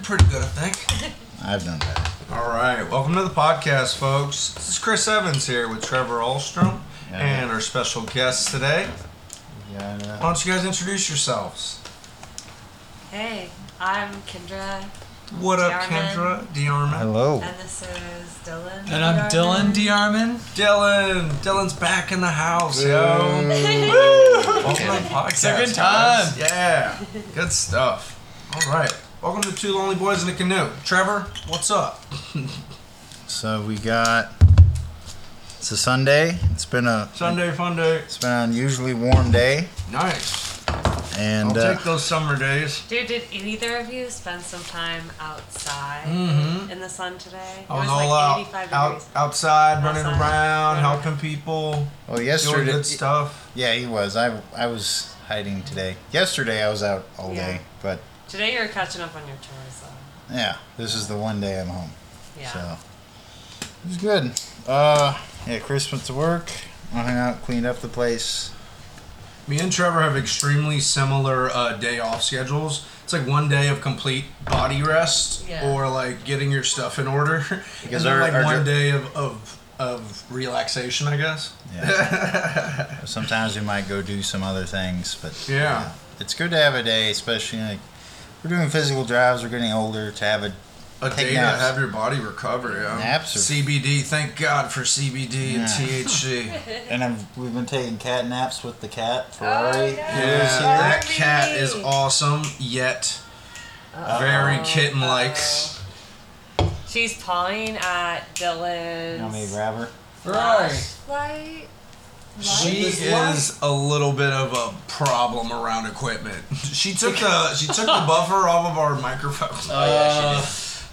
did pretty good, I think. I've done better. All right, welcome to the podcast, folks. This is Chris Evans here with Trevor Ahlstrom Yeah. and our special guests today. Why don't you guys introduce yourselves? Hey, I'm Kindra, What up, Kindra? De'Arman. Hello. and this is Dylan. And I'm Dylan De'Arman. Dylan. Dylan's back in the house, yo. Boo. Welcome to the podcast. It's a good guys. time. Yeah, good stuff. All right, welcome to Two Lonely Boys in a Canoe. Trevor, what's up? So we got. It's a Sunday. It's been a. Sunday fun day. It's been an unusually warm day, Nice. and I'll uh, take those summer days. Dude, did either of you spend some time outside Mhm. in the sun today? I was it was all like out, 85 out degrees. outside, running Outside. around, Yeah. helping people, well, doing yesterday. good stuff. Yeah, he was. I I was hiding today. Yesterday I was out all Yeah. day, but Today you're catching up on your chores, though. yeah, this is the one day I'm home. Yeah. So it was good. Uh, yeah, Chris went to work. I hung out, cleaned up the place. Me and Trevor have extremely similar uh, day off schedules. It's like one day of complete body rest, Yeah. or like getting your stuff in order, Because and then our- like our one dr- day of, of of relaxation, I guess. Yeah. Sometimes we might go do some other things, but Yeah. it's good to have a day, especially like we're doing physical drives. We're getting older to have a A Take day to naps. have your body recover, yeah. Naps are- CBD, thank God for CBD and THC. and I've, we've been taking cat naps with the cat Oh, Ferrari. yeah. Yeah, is here. that cat is awesome, yet very Uh-oh. kitten-like. She's pawing at Dylan's. You want me to grab her? Right. Light. She is a little bit of a problem around equipment. She took the she took the buffer off of our microphone. Uh,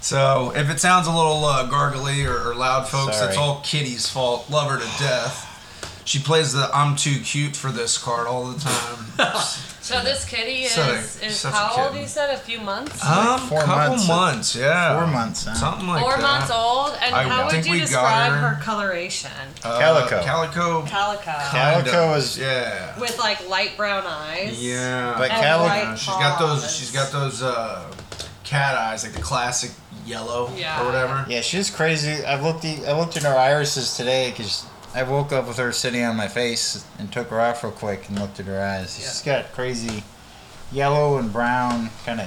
So if it sounds a little uh, gargly or, or loud, folks, that's Sorry. all Kitty's fault. Love her to death. She plays the "I'm too cute for this" card all the time. So this kitty is, So- is such how old kitten. you said? A few months? um, four couple months. months, yeah, Four months, huh? something like Four that. months old, and I how would we you got describe her- her, coloration? Uh, Calico. Calico. Calico. Calico of, is- yeah. With like light brown eyes. Yeah. But Calico- Yeah, she's got those. She's got those uh, cat eyes, like the classic yellow Yeah. or whatever. Yeah, she's crazy. I looked. I looked in her irises today because I woke up with her sitting on my face and took her off real quick and looked at her eyes. She's got crazy yellow and brown, kind of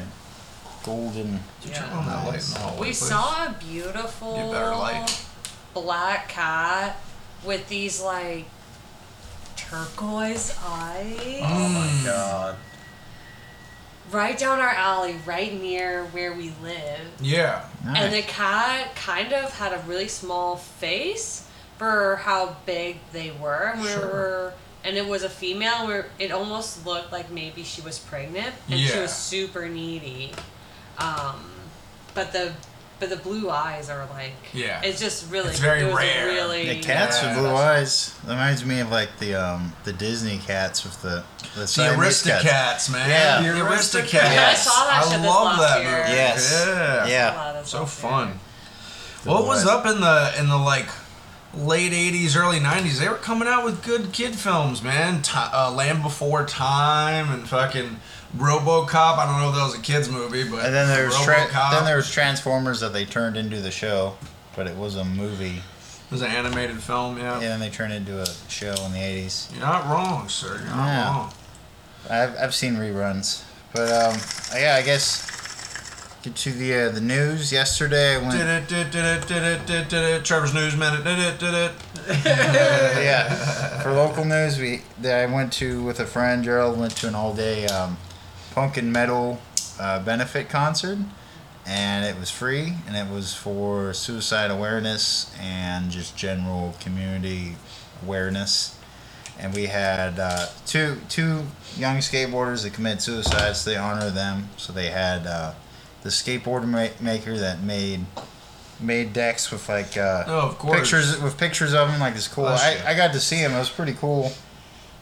golden. You turn Yeah. on that oh, light in the hallway, oh, We please? saw a beautiful light. black cat with these like turquoise eyes. Oh my god. Right down our alley, right near where we live. Yeah. And the cat kind of had a really small face for how big they were. And we Sure. were, and it was a female. Where it almost looked like maybe she was pregnant, and she was super needy. Um, but the but the blue eyes are like Yeah. It's just really. It's very it rare. Really. The cats Yeah. with blue eyes reminds me of like the um the Disney cats with the the, The Siamese cats. Aristocats, man. Yeah. The The Aristocats. Aristocats. I saw that I love that year. movie. Yes. Yeah. Yeah. So so fun. The What was up in the in the like late '80s, early '90s? They were coming out with good kid films, man. Ti uh, Land Before Time and fucking RoboCop. I don't know if that was a kids movie, but And then there's tra- RoboCop. then there's Transformers that they turned into the show, but it was a movie. it was an animated film. Yeah. Yeah, and they turned it into a show in the 80s. You're not wrong, sir. You're not Yeah. wrong. I've, I've seen reruns, but um, yeah, I guess get to the uh, the news. Yesterday I went. Did it, did it, did it, did it, did it. Trevor's News Minute. Did it, did it. yeah, for local news, we that I went to with a friend. Gerald went to an all day um, punk and metal uh, benefit concert, and it was free, and it was for suicide awareness and just general community awareness. And we had uh, two two young skateboarders that committed suicide, so they honor them. So they had uh, the skateboard ma- maker that made made decks with like uh, Oh, of course. pictures with pictures of him like this cool. I. I got to see him. It was pretty cool.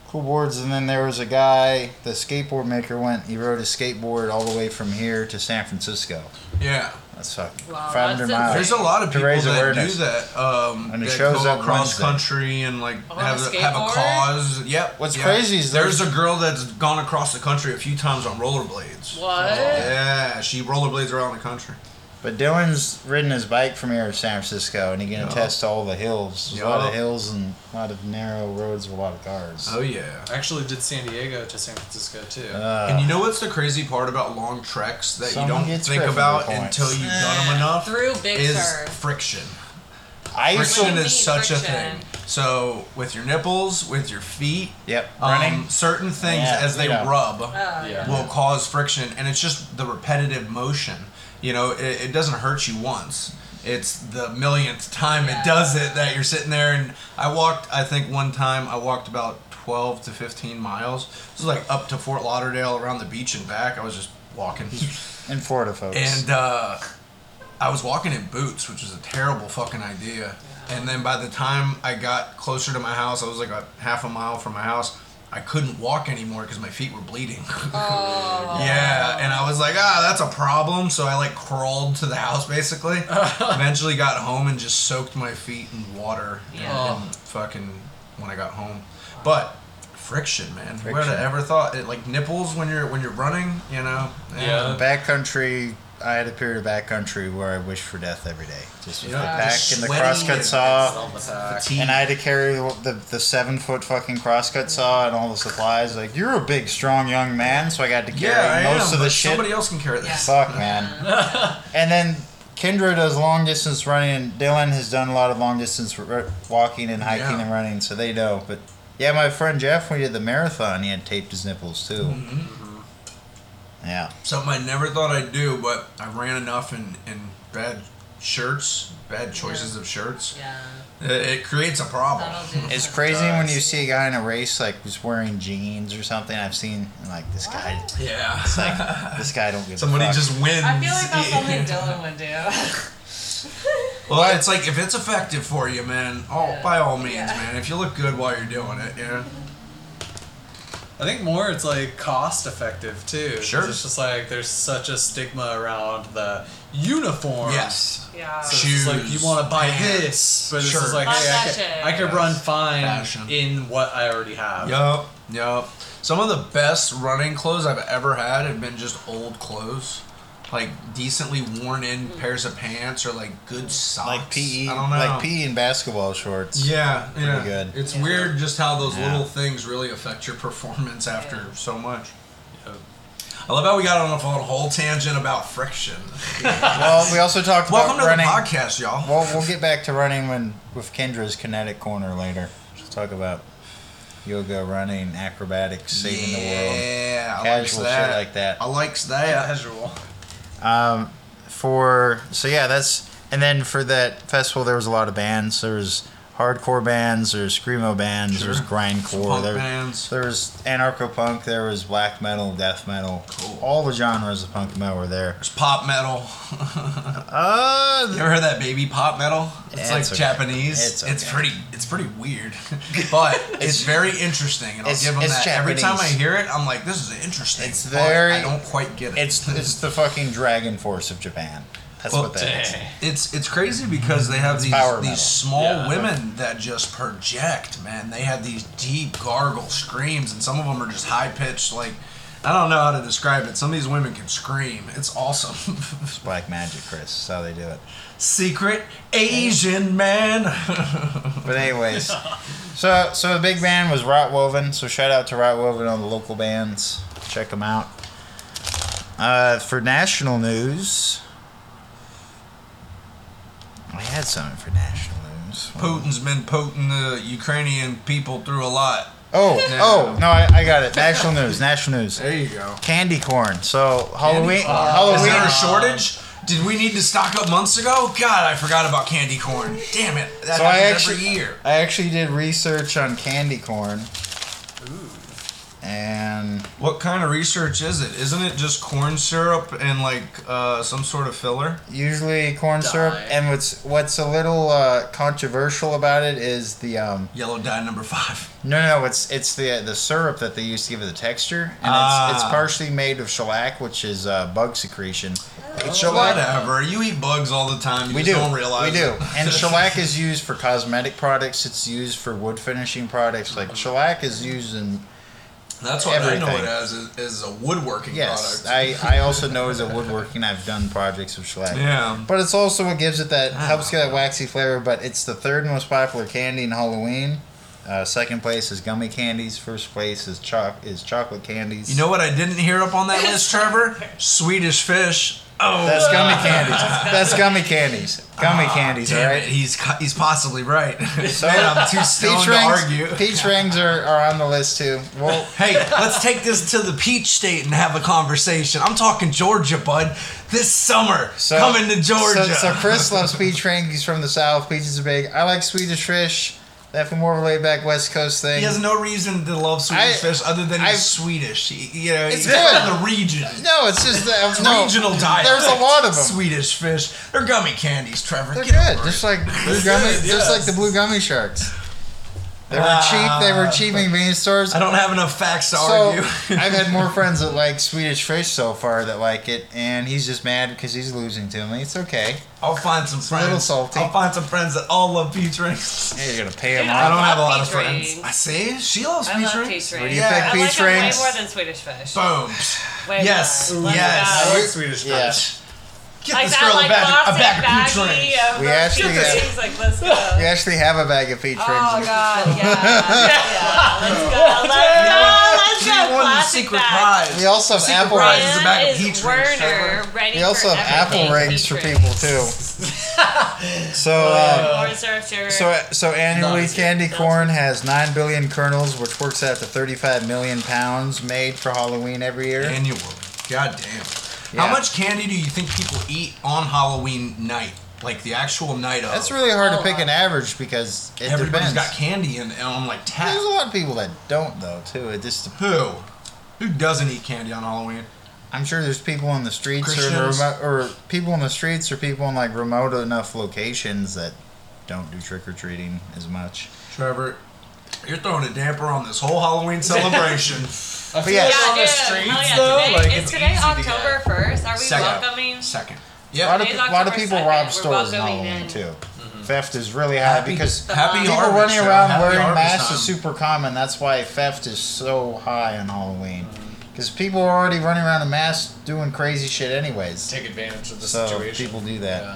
Cool boards, and then there was a guy, the skateboard maker went. He rode his skateboard all the way from here to San Francisco. Yeah. That's fucking Wow, 500 that's miles. There's a lot of people raise that awareness. do that. Um, And it that shows go up across Wednesday. country and like On have a a, have a cause. Yep. What's yeah. crazy is there's, there's- a girl that's gone across the country a few times on rollerblades. What? Yeah, she rollerblades around the country. But Dylan's ridden his bike from here to San Francisco, and he can Yup. attest to all the hills. There's a lot Yup. of hills and a lot of narrow roads with a lot of cars. Oh yeah. I actually did San Diego to San Francisco too. Uh, And you know what's the crazy part about long treks that you Someone don't gets think Gryffindor about points. until you've done them enough? Through Big is Sur. friction. I used Friction to. Mean is such a thing. So with your nipples, with your feet, Yep, um, running. certain things Yeah, as they yeah. rub Oh, Yeah. yeah. will cause friction, and it's just the repetitive motion. You know, it, it doesn't hurt you once. It's the millionth time Yeah. it does it that you're sitting there. And I walked, I think one time I walked about 12 to 15 miles. This was like up to Fort Lauderdale around the beach and back. I was just walking. in Florida, folks. And uh, I was walking in boots, which was a terrible fucking idea. And then by the time I got closer to my house, I was like a half a mile from my house. I couldn't walk anymore because my feet were bleeding. Oh. yeah, and I was like, ah, that's a problem. So I like crawled to the house basically. Eventually got home and just soaked my feet in water. Yeah. And fucking when I got home, but friction, man. Who'd have ever thought it like nipples when you're when you're running? You know. Yeah. backcountry, I had a period of backcountry where I wished for death every day. Just with Yeah, the pack and the crosscut saw. the And I had to carry the, the, the seven foot fucking crosscut saw and all the supplies. Like, you're a big, strong young man, so I got to carry Yeah, most am, of the shit. Somebody else can carry this. Fuck, man. and then Kindra does long distance running, and Dylan has done a lot of long distance r- walking and hiking Yeah. and running, so they know. But yeah, my friend Jeff, when he did the marathon, he had taped his nipples too. Mm-hmm. Yeah. Something I never thought I'd do, but I ran enough in, in bad shirts, bad choices of shirts. Yeah. It, it creates a problem. That'll do. It's crazy when you see a guy in a race like who's wearing jeans or something. I've seen like this guy. Yeah. It's like this guy don't get. Somebody a fuck. just wins. I feel like that's something Dylan would do. Well, it's like if it's effective for you, man. Oh, Yeah. by all means, Yeah. man. If you look good while you're doing it, yeah. I think more it's like cost effective too. 'cause Sure. It's just like there's such a stigma around the uniform. Yes. Yeah. So it's just like you want to buy pants, this, but it's like hey, I that could, shit. I could run fine Fashion. in what I already have. Yep. Yep. Some of the best running clothes I've ever had have been just old clothes. Like decently worn in mm-hmm. pairs of pants or like good socks. like PE, I don't know. like PE and basketball shorts. Yeah, yeah. good. It's weird just how those Yeah. little things really affect your performance after Yeah. so much. I love how we got on a whole tangent about friction. Well, we also talked Welcome about running. Welcome to running. the podcast, y'all. Well, we'll get back to running when with Kindra's kinetic corner later. Just talk about yoga, running, acrobatics, saving the world. Yeah, I Casual likes shit like that. I likes that. Casual. Um, for so yeah, that's and then for that festival there was a lot of bands. There was hardcore bands, there's screamo bands, there's Sure. grindcore, Punk there, bands. there was anarcho punk, there was black metal, death metal. Cool. All the genres of punk metal were there. There's pop metal. Uh, You ever heard that baby pop metal? It's It's like okay. Japanese. It's okay. It's, pretty. It's pretty weird, but it's, very interesting, and I'll it's- give them it's that. Every time I hear it, I'm like, "This is interesting." It's but very- I don't quite get it. it's it's the fucking dragon force of Japan. That's Well, what that is. It's it's crazy because they have these these metal. small Yeah. women that just project, man. They have these deep gargle screams, and some of them are just high pitched. Like I don't know how to describe it. Some of these women can scream. It's awesome. It's black magic, Chris. That's how they do it. Secret Asian man. But anyways, so so the big band was Rot Woven. So shout out to Rot Woven on the local bands. Check them out. Uh, for national news, I had something for national news. Putin's been putting the Ukrainian people through a lot. Oh, No. oh no, I, I got it. National news. National news. There you go. Candy corn. So Halloween. Is Halloween. there a shortage? Did we need to stock up months ago? God, I forgot about candy corn. Damn it. That So I happens actually, every year. I actually did research on candy corn. And What kind of research is it? Isn't it just corn syrup and like uh, some sort of filler? usually corn syrup. And what's what's a little uh, controversial about it is the um, Yellow dye number five. no no it's it's the the syrup that they use to give it the texture, and Ah. it's it's partially made of shellac, which is uh, bug secretion, it's shellac. Whatever. You eat bugs all the time. You We just do. don't realize we do. it. And shellac is used for cosmetic products. It's used for wood finishing products. Like shellac is used in That's what I know everything. it as is, is a woodworking yes. product. I I also know as a woodworking. I've done projects with shellac. yeah. But it's also what gives it that helps get that waxy flavor. But it's the third most popular candy in Halloween. Uh, second place is gummy candies. First place is choc is chocolate candies. You know what I didn't hear up on that list, Trevor? Swedish fish. Oh, that's gummy candies. That's gummy candies. Gummy oh, candies. All right. it, he's he's possibly right. So, Man, I'm too stoned Peach to rings, argue. peach rings are, are on the list too. Well, Hey, let's take this to the Peach State and have a conversation. I'm talking Georgia, bud. This summer, so coming to Georgia. So, so Chris loves peach rings. He's from the south. Peaches are big. I like Swedish fish. That's more of a laid back West Coast thing. He has no reason to love Swedish I- fish other than he's I've- Swedish. He, you know, It's he's from the region. no, it's just that no, Regional diet. There's a lot of them. Swedish fish. They're gummy candies, Trevor. They're Get good, just like blue gummy, good, just like the blue gummy sharks. They were cheap. They were ah, cheap in convenience stores. I don't have enough facts to So argue. I've had more friends that like Swedish fish so far that like it, and he's just mad because he's losing to me. It's okay. I'll find some a friends. little salty. I'll find some friends that all love peach rings. Yeah, you're gonna pay him Dude, I off. don't have a lot of peach friends. rings. I see. She loves I peach love rings. peach Where rings. do you Yeah. pick I peach like them way rings? more than Swedish fish. Boom. Way Yes. more. Let's Yes. I like Swedish Yeah. Fish. Get Like this that, girl like a bag, a bag of peach baggie rings. of We uh, actually have- rings, Like, let's uh, go. We actually have a bag of peach Oh rings. god, yeah, yeah. Let's go, let's go, let's She go. won the Plastic secret bag. prize. We also have Secret apple prize rings. is a bag of Brian peach is rings, ready We also have apple rings for people too. Uh, so. Uh, Corn syrup, sugar. So, so annually, Nice. candy corn has nine billion kernels, which works out to 35 million pounds made for Halloween every year. Annually. God damn. Yeah. How much candy do you think people eat on Halloween night? Like the actual night of? That's really hard to Oh, pick wow. an average because it Everybody's depends. got candy in, on like tap. There's a lot of people that don't though too. It just Who? Who doesn't eat candy on Halloween? I'm sure there's people in the streets or, in remote, or people in the streets or people in like remote enough locations that don't do trick or treating as much. Trevor, you're throwing a damper on this whole Halloween celebration. I feel yeah. like yeah, on the dude. streets yeah. though, today, like is it's today October first? Are we Second. welcoming? Second. A Yeah. lot of, Today's a lot of people 2nd. rob We're stores in Halloween in. too. Mm-hmm. Theft is really high Happy- because happy people harvest, running around Happy wearing harvest masks time. is super common. That's why theft is so high on Halloween. Mm-hmm. Because people are already running around in masks doing crazy shit anyways. Take advantage of the So situation. people do that. Yeah.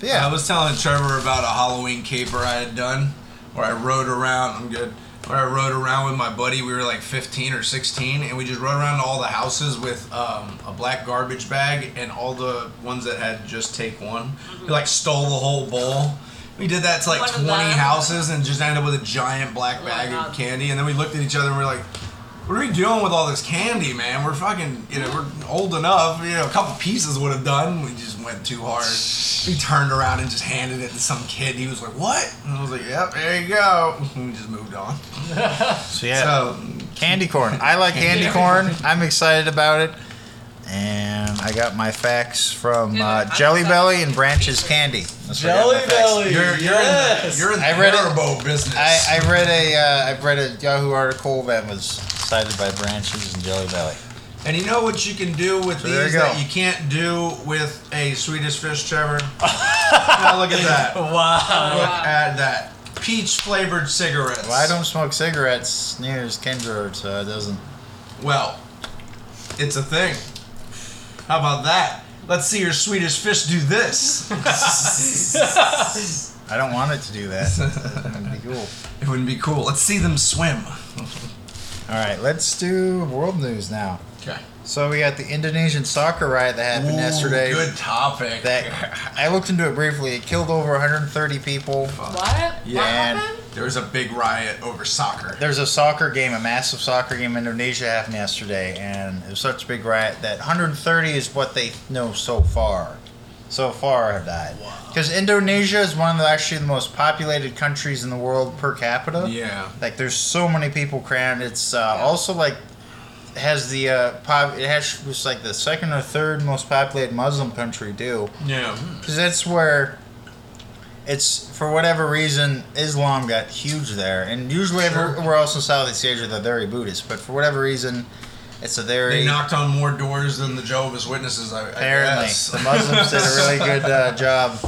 But yeah. I was telling Trevor about a Halloween caper I had done where I rode around. I'm good. Where I rode around with my buddy. We were like 15 or 16, and we just rode around to all the houses with um, a black garbage bag and all the ones that had just take one. We like stole the whole bowl. We did that to like One 20 houses and just ended up with a giant black Oh bag God. of candy. And then we looked at each other and we are like, what are we doing with all this candy, man? We're fucking, you know, we're old enough. You know, a couple pieces would have done. We just went too hard. We turned around and just handed it to some kid. He was like, "What?" And I was like, "Yep, there you go." And we just moved on. So yeah. So, Candy corn. I like candy corn. I'm excited about it. And I got my facts from uh, Jelly Belly and Brach's Candy. That's where I got my Jelly. Belly. you're you're yes. in the, you're in the I read it. Haribo business. I, I read a uh, I read a Yahoo article that was cited by Brach's and Jelly Belly. and you know what you can do with So there these you go. that you can't do with a Swedish fish, Trevor. now look at that. Wow. Look at that. Peach flavored cigarettes. Well, I don't smoke cigarettes near as Kindra, so it doesn't. Well, it's a thing. How about that? Let's see your Swedish fish do this. I don't want it to do that. That'd be cool. It wouldn't be cool. Let's see them swim. All right, let's do world news now. Okay. So we got the Indonesian soccer riot that happened yesterday. Good topic. That I looked into it briefly. It killed over 130 people. What? Yeah. What happened? there was a big riot over soccer. There's a soccer game, a massive soccer game in Indonesia happened yesterday, and it was such a big riot that 130 is what they know so far. So far have died. Because Indonesia is one of the actually the most populated countries in the world per capita. Yeah. Like there's so many people crammed. It's uh, also like has the uh, pop. It has was like the second or third most populated Muslim country too. Yeah. Because that's where it's for whatever reason Islam got huge there, and usually Sure. everywhere else in Southeast Asia they're very Buddhist. But for whatever reason, It's a very They knocked on more doors than the Jehovah's Witnesses. I, I apparently guess. the Muslims did a really good uh, job.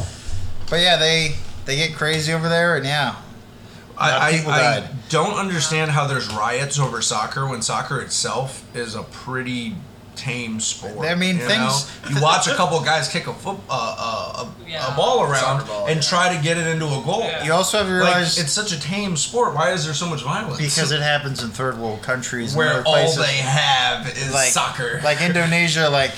But yeah, they they get crazy over there, and yeah, A lot of I, I, I don't understand how there's riots over soccer when soccer itself is a pretty tame sport. I mean, you things- know? You watch a couple guys kick a foot, uh, uh, a, Yeah. a ball around ball, and yeah. try to get it into a goal. Yeah. you also have to Like it's such a tame sport. Why is there so much violence? because it happens in third world countries and where other all places. they have is like soccer. Like Indonesia, like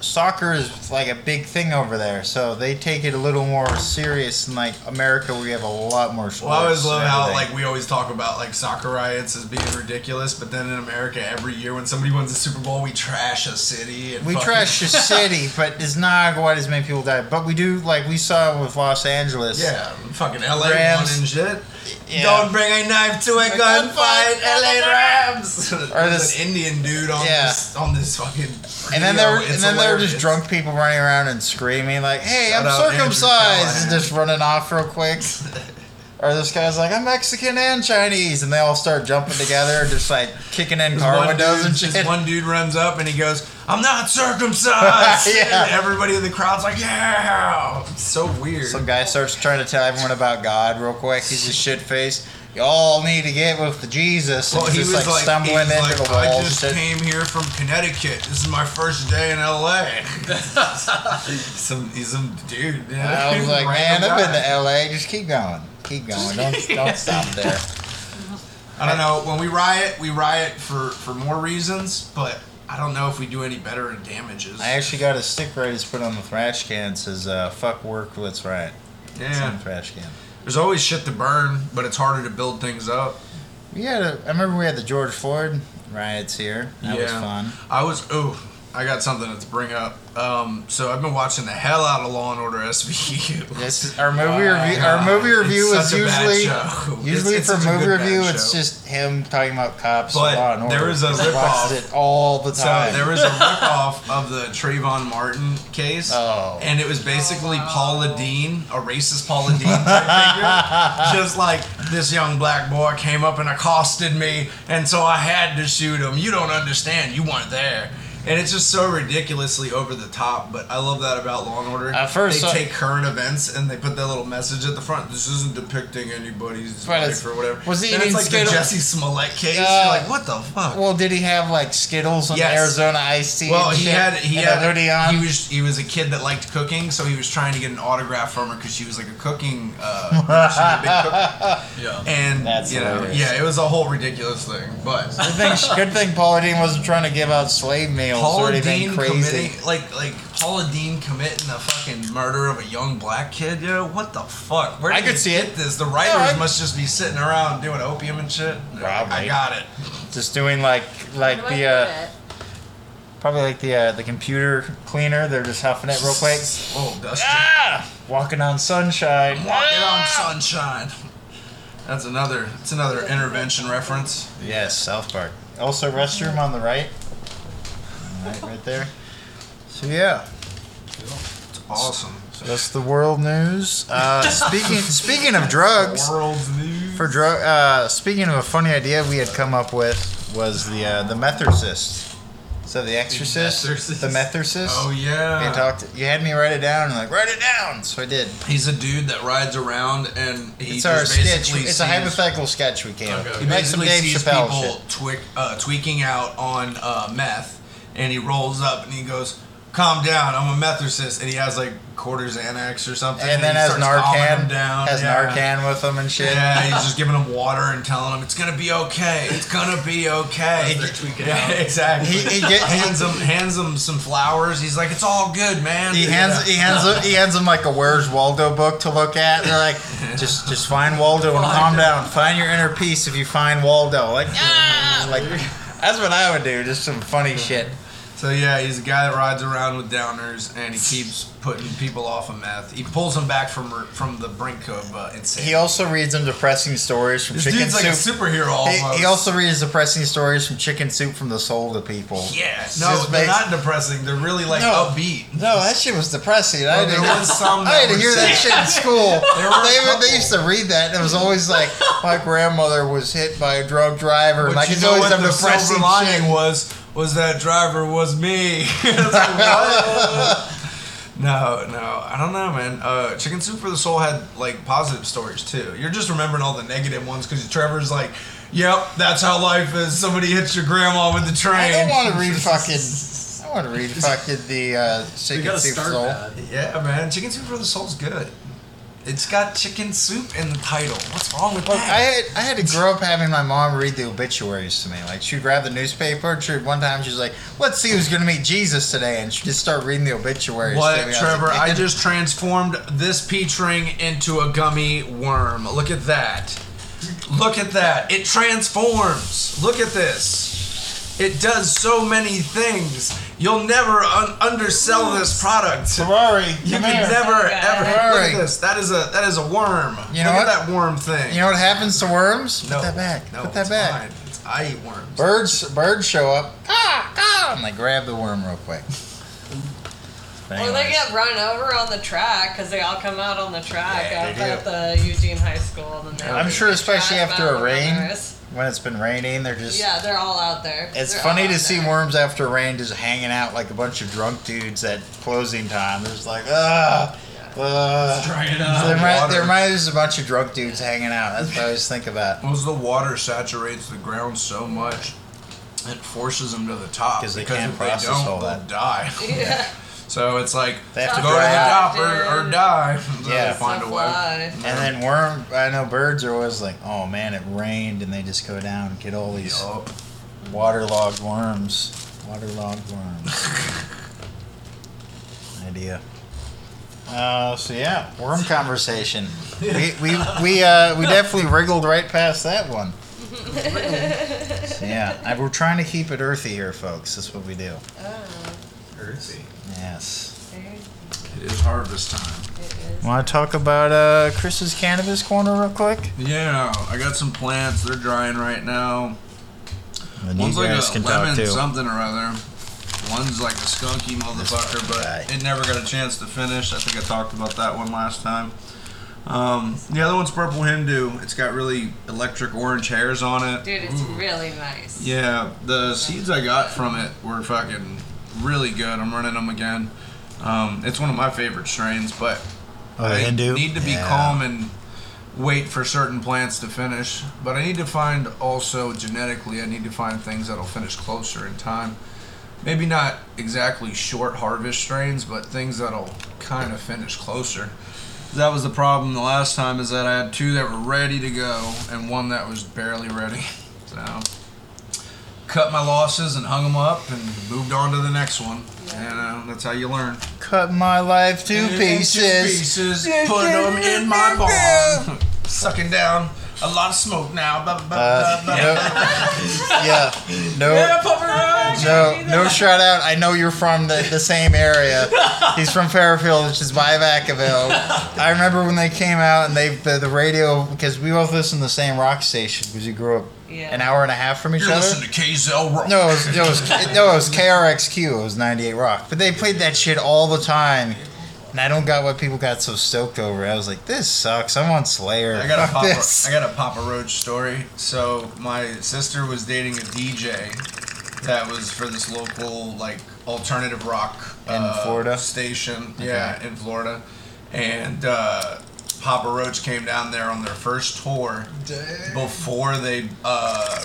soccer is like a big thing over there, so they take it a little more serious. than like America, where we have a lot more sports. Well, I always love how like we always talk about like soccer riots as being ridiculous, but then in America every year when somebody wins the Super Bowl, we trash a city. And we fucking- trash a city, but it's not quite as many people die. But we do like we saw with Los Angeles. Yeah, fucking LA Rams. and shit. Yeah. Don't bring a knife to a A gunfight, gunfight, LA Rams. Or There's this- an Indian dude on Yeah. this on this fucking. And then there, were, and then there were just drunk people running around and screaming like, "Hey, Shout I'm out circumcised!" and just running off real quick. or this guy's like, "I'm Mexican and Chinese," and they all start jumping together, just like kicking in This car one windows dude, and shit. one dude runs up and he goes, "I'm not circumcised." Yeah. And everybody in the crowd's like, "Yeah!" It's so weird. Some guy starts trying to tell everyone about God real quick. He's a shit face. You all need to get with the Jesus. And Well, he's he was like, like, stumbling he into like, the walls. I just shit. came here from Connecticut. This is my first day in LA. some, he's some dude. Yeah. I was like, man, Random I've been guy. to LA. Just keep going. Keep going. Don't don't stop there. I don't know. When we riot, we riot for for more reasons, but I don't know if we do any better in damages. I actually got a sticker I just put on the trash can. It says, uh, "Fuck work, let's riot." It's on yeah. the trash can. There's always shit to burn, but it's harder to build things up. We had a. I remember we had the George Floyd riots here. That was Yeah. fun. I was oh, I got something to bring up. Um, so I've been watching the hell out of Law and Order SVU. This our movie Wow. review. Our movie review is such a bad usually usually It's- it's for movie review. It's just him talking about cops But Law and Order. there was a ripoff. it all the So time. there was a ripoff of the Trayvon Martin case, Oh. and it was basically Oh, wow. Paula Deen, a racist Paula Deen type figure, just like this young black boy came up and accosted me, and so I had to shoot him. You don't understand. You weren't there. And it's just so ridiculously over the top, but I love that about Law and Order. At first, they I- take current events and they put that little message at the front. This isn't depicting anybody's But life or whatever. was he Then eating it's like Skittles? the Jesse Smollett case. Uh, You're like, what the fuck? well, did he have like Skittles and Yes. Arizona iced tea? Well, he shit had he had a hoodie on. He was he was a kid that liked cooking, so he was trying to get an autograph from her because she was like a cooking. Uh, she was a big cook. Yeah. And That's you know, yeah, it was a whole ridiculous thing. But Good thing, good thing Paula Deen wasn't trying to give out slave meals or Paula anything Dean crazy. committing like like Paula Deen committing a fucking murder of a young black kid. Yo, what the fuck? Where I could they see get it. This the writers I- must just be sitting around doing opium and shit. Probably. I got it. Just doing like like the uh, probably like the uh, the computer cleaner. They're just huffing it real quick. Oh, Dusty. Ah, walking on sunshine. Walking on Ah! sunshine. That's another. It's another intervention reference. Yes, South Park. Also, restroom on the right. Right, right there. So yeah, It's awesome. that's the world news. Uh, speaking speaking of drugs, World's news. for drug. Uh, speaking of a funny idea we had come up with was the uh, the Methercist. So the Exorcist, Methercist. the Methercist. Oh You yeah. talked. You had me write it down and like write it down. So I did. He's a dude that rides around and he It's just our sketch. basically It's a hypothetical sketch we came. Okay. He basically Dave sees Chappelle people shit. twick, uh, tweaking out on uh, meth, and he rolls up and he goes, "Calm down, I'm a methicist," and he has like quarters Xanax or something, And then he has starts calming Narcan. him down. Has yeah. Narcan with him and shit. Yeah, he's just giving him water and telling him it's gonna be okay. It's gonna be okay. They're tweaking yeah, out. exactly. He- he get- hands him hands him some flowers. He's like, it's all good, man. He hands he hands him, he hands him like a Where's Waldo book to look at. They're like, just just find Waldo and calm down. Find your inner peace if you find Waldo. Like, ah! like that's what I would do. Just some funny shit. So yeah, he's a guy that rides around with downers, and he keeps putting people off of meth. He pulls them back from from the brink of uh, insanity. He also reads them depressing stories from this Chicken dude's like a Soup. superhero almost. he, he also reads depressing stories from Chicken Soup from the Soul to people. yeah, It's no, they're makes- not depressing. They're really like No. upbeat. No, that shit was depressing. I Well, had to, there was some I had to hear that shit in school. They, they used to read that, and it was always like, my grandmother was hit by a drug driver, and But like you it's know always what the depressing silver lining was? Was that driver was me. It's like, what? No, no, I don't know, man. Uh, Chicken Soup for the Soul had like positive stories too. You're just remembering all the negative ones because Trevor's like, "Yep, that's how life is. Somebody hits your grandma with the train." I don't want to read fucking. I want to read fucking the uh, chicken gotta soup start soul. bad. Yeah, man. Chicken Soup for the Soul's good. It's got chicken soup in the title. What's wrong with Look, that? I had I had to grow up having my mom read the obituaries to me. Like she'd grab the newspaper. She one time she's like, "Let's see who's gonna meet Jesus today," and she'd just start reading the obituaries. to What, me. I Trevor? like, I just transformed this peach ring into a gummy worm. Look at that. Look at that. It transforms. Look at this. It does so many things. You'll never un- undersell this product. Ferrari, You can here." never Okay. ever look at this. That is a that is a worm. You know look what? at that worm thing. You know what happens to worms? no, Put that back. No, Put that it's back. Fine. It's, I eat worms. Birds birds show up. Ah, ah, and they grab the worm real quick. But Or they get run over on the track because they all come out on the track Yeah, up at the Eugene High School. And I'm sure especially after a rain. runners. When it's been raining, they're just. Yeah, they're all out there. It's They're funny to out see there. worms after rain just hanging out like a bunch of drunk dudes at closing time. They're just like, ah, uh, Try it there, out. might, there might be a bunch of drunk dudes hanging out. That's what I always think about. Because the water saturates the ground so much, it forces them to the top 'Cause they because can't if process they don't, all that. die. Yeah. So it's like They have to go to the out. top or, or die. Yeah. they find a way. fly. And then worm, I know birds are always like, oh man, it rained, and they just go down and get all these Yup. waterlogged worms. Waterlogged worms. Idea. Uh, so yeah, worm conversation. We we we uh we definitely wriggled right past that one. So, yeah, I, we're trying to keep it earthy here, folks. That's what we do. Oh, Earthy. Yes. It is harvest time. it is. Want to talk about uh Chris's cannabis corner real quick? Yeah, I got some plants. They're drying right now. And One's you like guys a can lemon talk too. something or other. One's like a skunky motherfucker, but guy. it never got a chance to finish. I think I talked about that one last time. Um, the other one's purple Hindu. It's got really electric orange hairs on it. Dude, it's really nice. Yeah, the seeds I got from it were fucking really good. I'm running them again. Um, it's one of my favorite strains, but Oh, I Hindu? need to be Yeah. calm and wait for certain plants to finish. But I need to find also genetically, I need to find things that'll finish closer in time. Maybe not exactly short harvest strains, but things that'll kind of finish closer. That was the problem the last time is that I had two that were ready to go and one that was barely ready. So cut my losses and hung them up and moved on to the next one. And uh, that's how you learn. Cut my life to Into pieces. pieces, put them in my barn. Sucking down a lot of smoke now. Uh, no, yeah, no, Yeah, Papa Roach. no, no shout out. I know you're from the, the same area. He's from Fairfield, which is by Vacaville. I remember when they came out and they the, the radio because we both listened to the same rock station because we grew up Yeah. an hour and a half from each You're other. listening to KZL Rock. No, it was, it was no, it was KRXQ. It was 98 Rock. But they played that shit all the time. And I don't got what people got so stoked over. I was like, this sucks. I'm on Slayer. I got a Fuck Papa, this. I got a Papa Roach story. So my sister was dating a DJ that was for this local like alternative rock In uh, Florida? station. Yeah, in Florida, and uh, Papa Roach came down there on their first tour before they uh,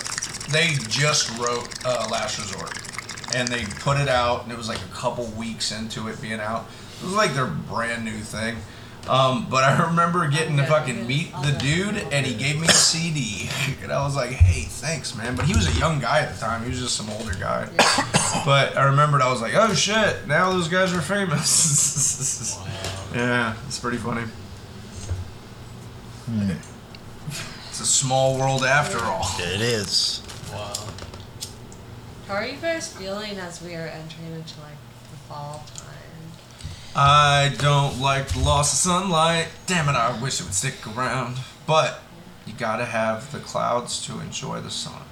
they just wrote uh, Last Resort, and they put it out, and it was like a couple weeks into it being out. It was like their brand new thing. Um, but I remember getting to fucking meet the dude, and he gave me a CD, and I was like, "Hey, thanks, man." But he was a young guy at the time; he was just some older guy. But I remembered I was like, "Oh shit! Now those guys are famous." yeah, it's pretty funny. Hmm. It's a small world after all. It is. Wow. How are you guys feeling as we are entering into like the fall time? I don't like the loss of sunlight. Damn it, I wish it would stick around. But you gotta have the clouds to enjoy the sun.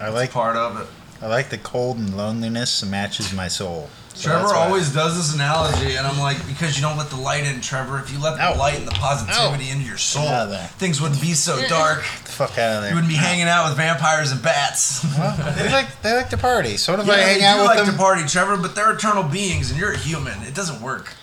I like Part of it. I like the cold and loneliness matches my soul. So Trevor that's why- always does this analogy, and I'm like, because you don't let the light in, Trevor. If you let the No. light and the positivity into your soul, Get out of there. things wouldn't be so dark. Get the fuck out of there. You wouldn't be hanging out with vampires and bats. Well, they like they like to party. So do Yeah, I hang they out do with like them. to party, Trevor, but they're eternal beings, and you're a human. It doesn't work.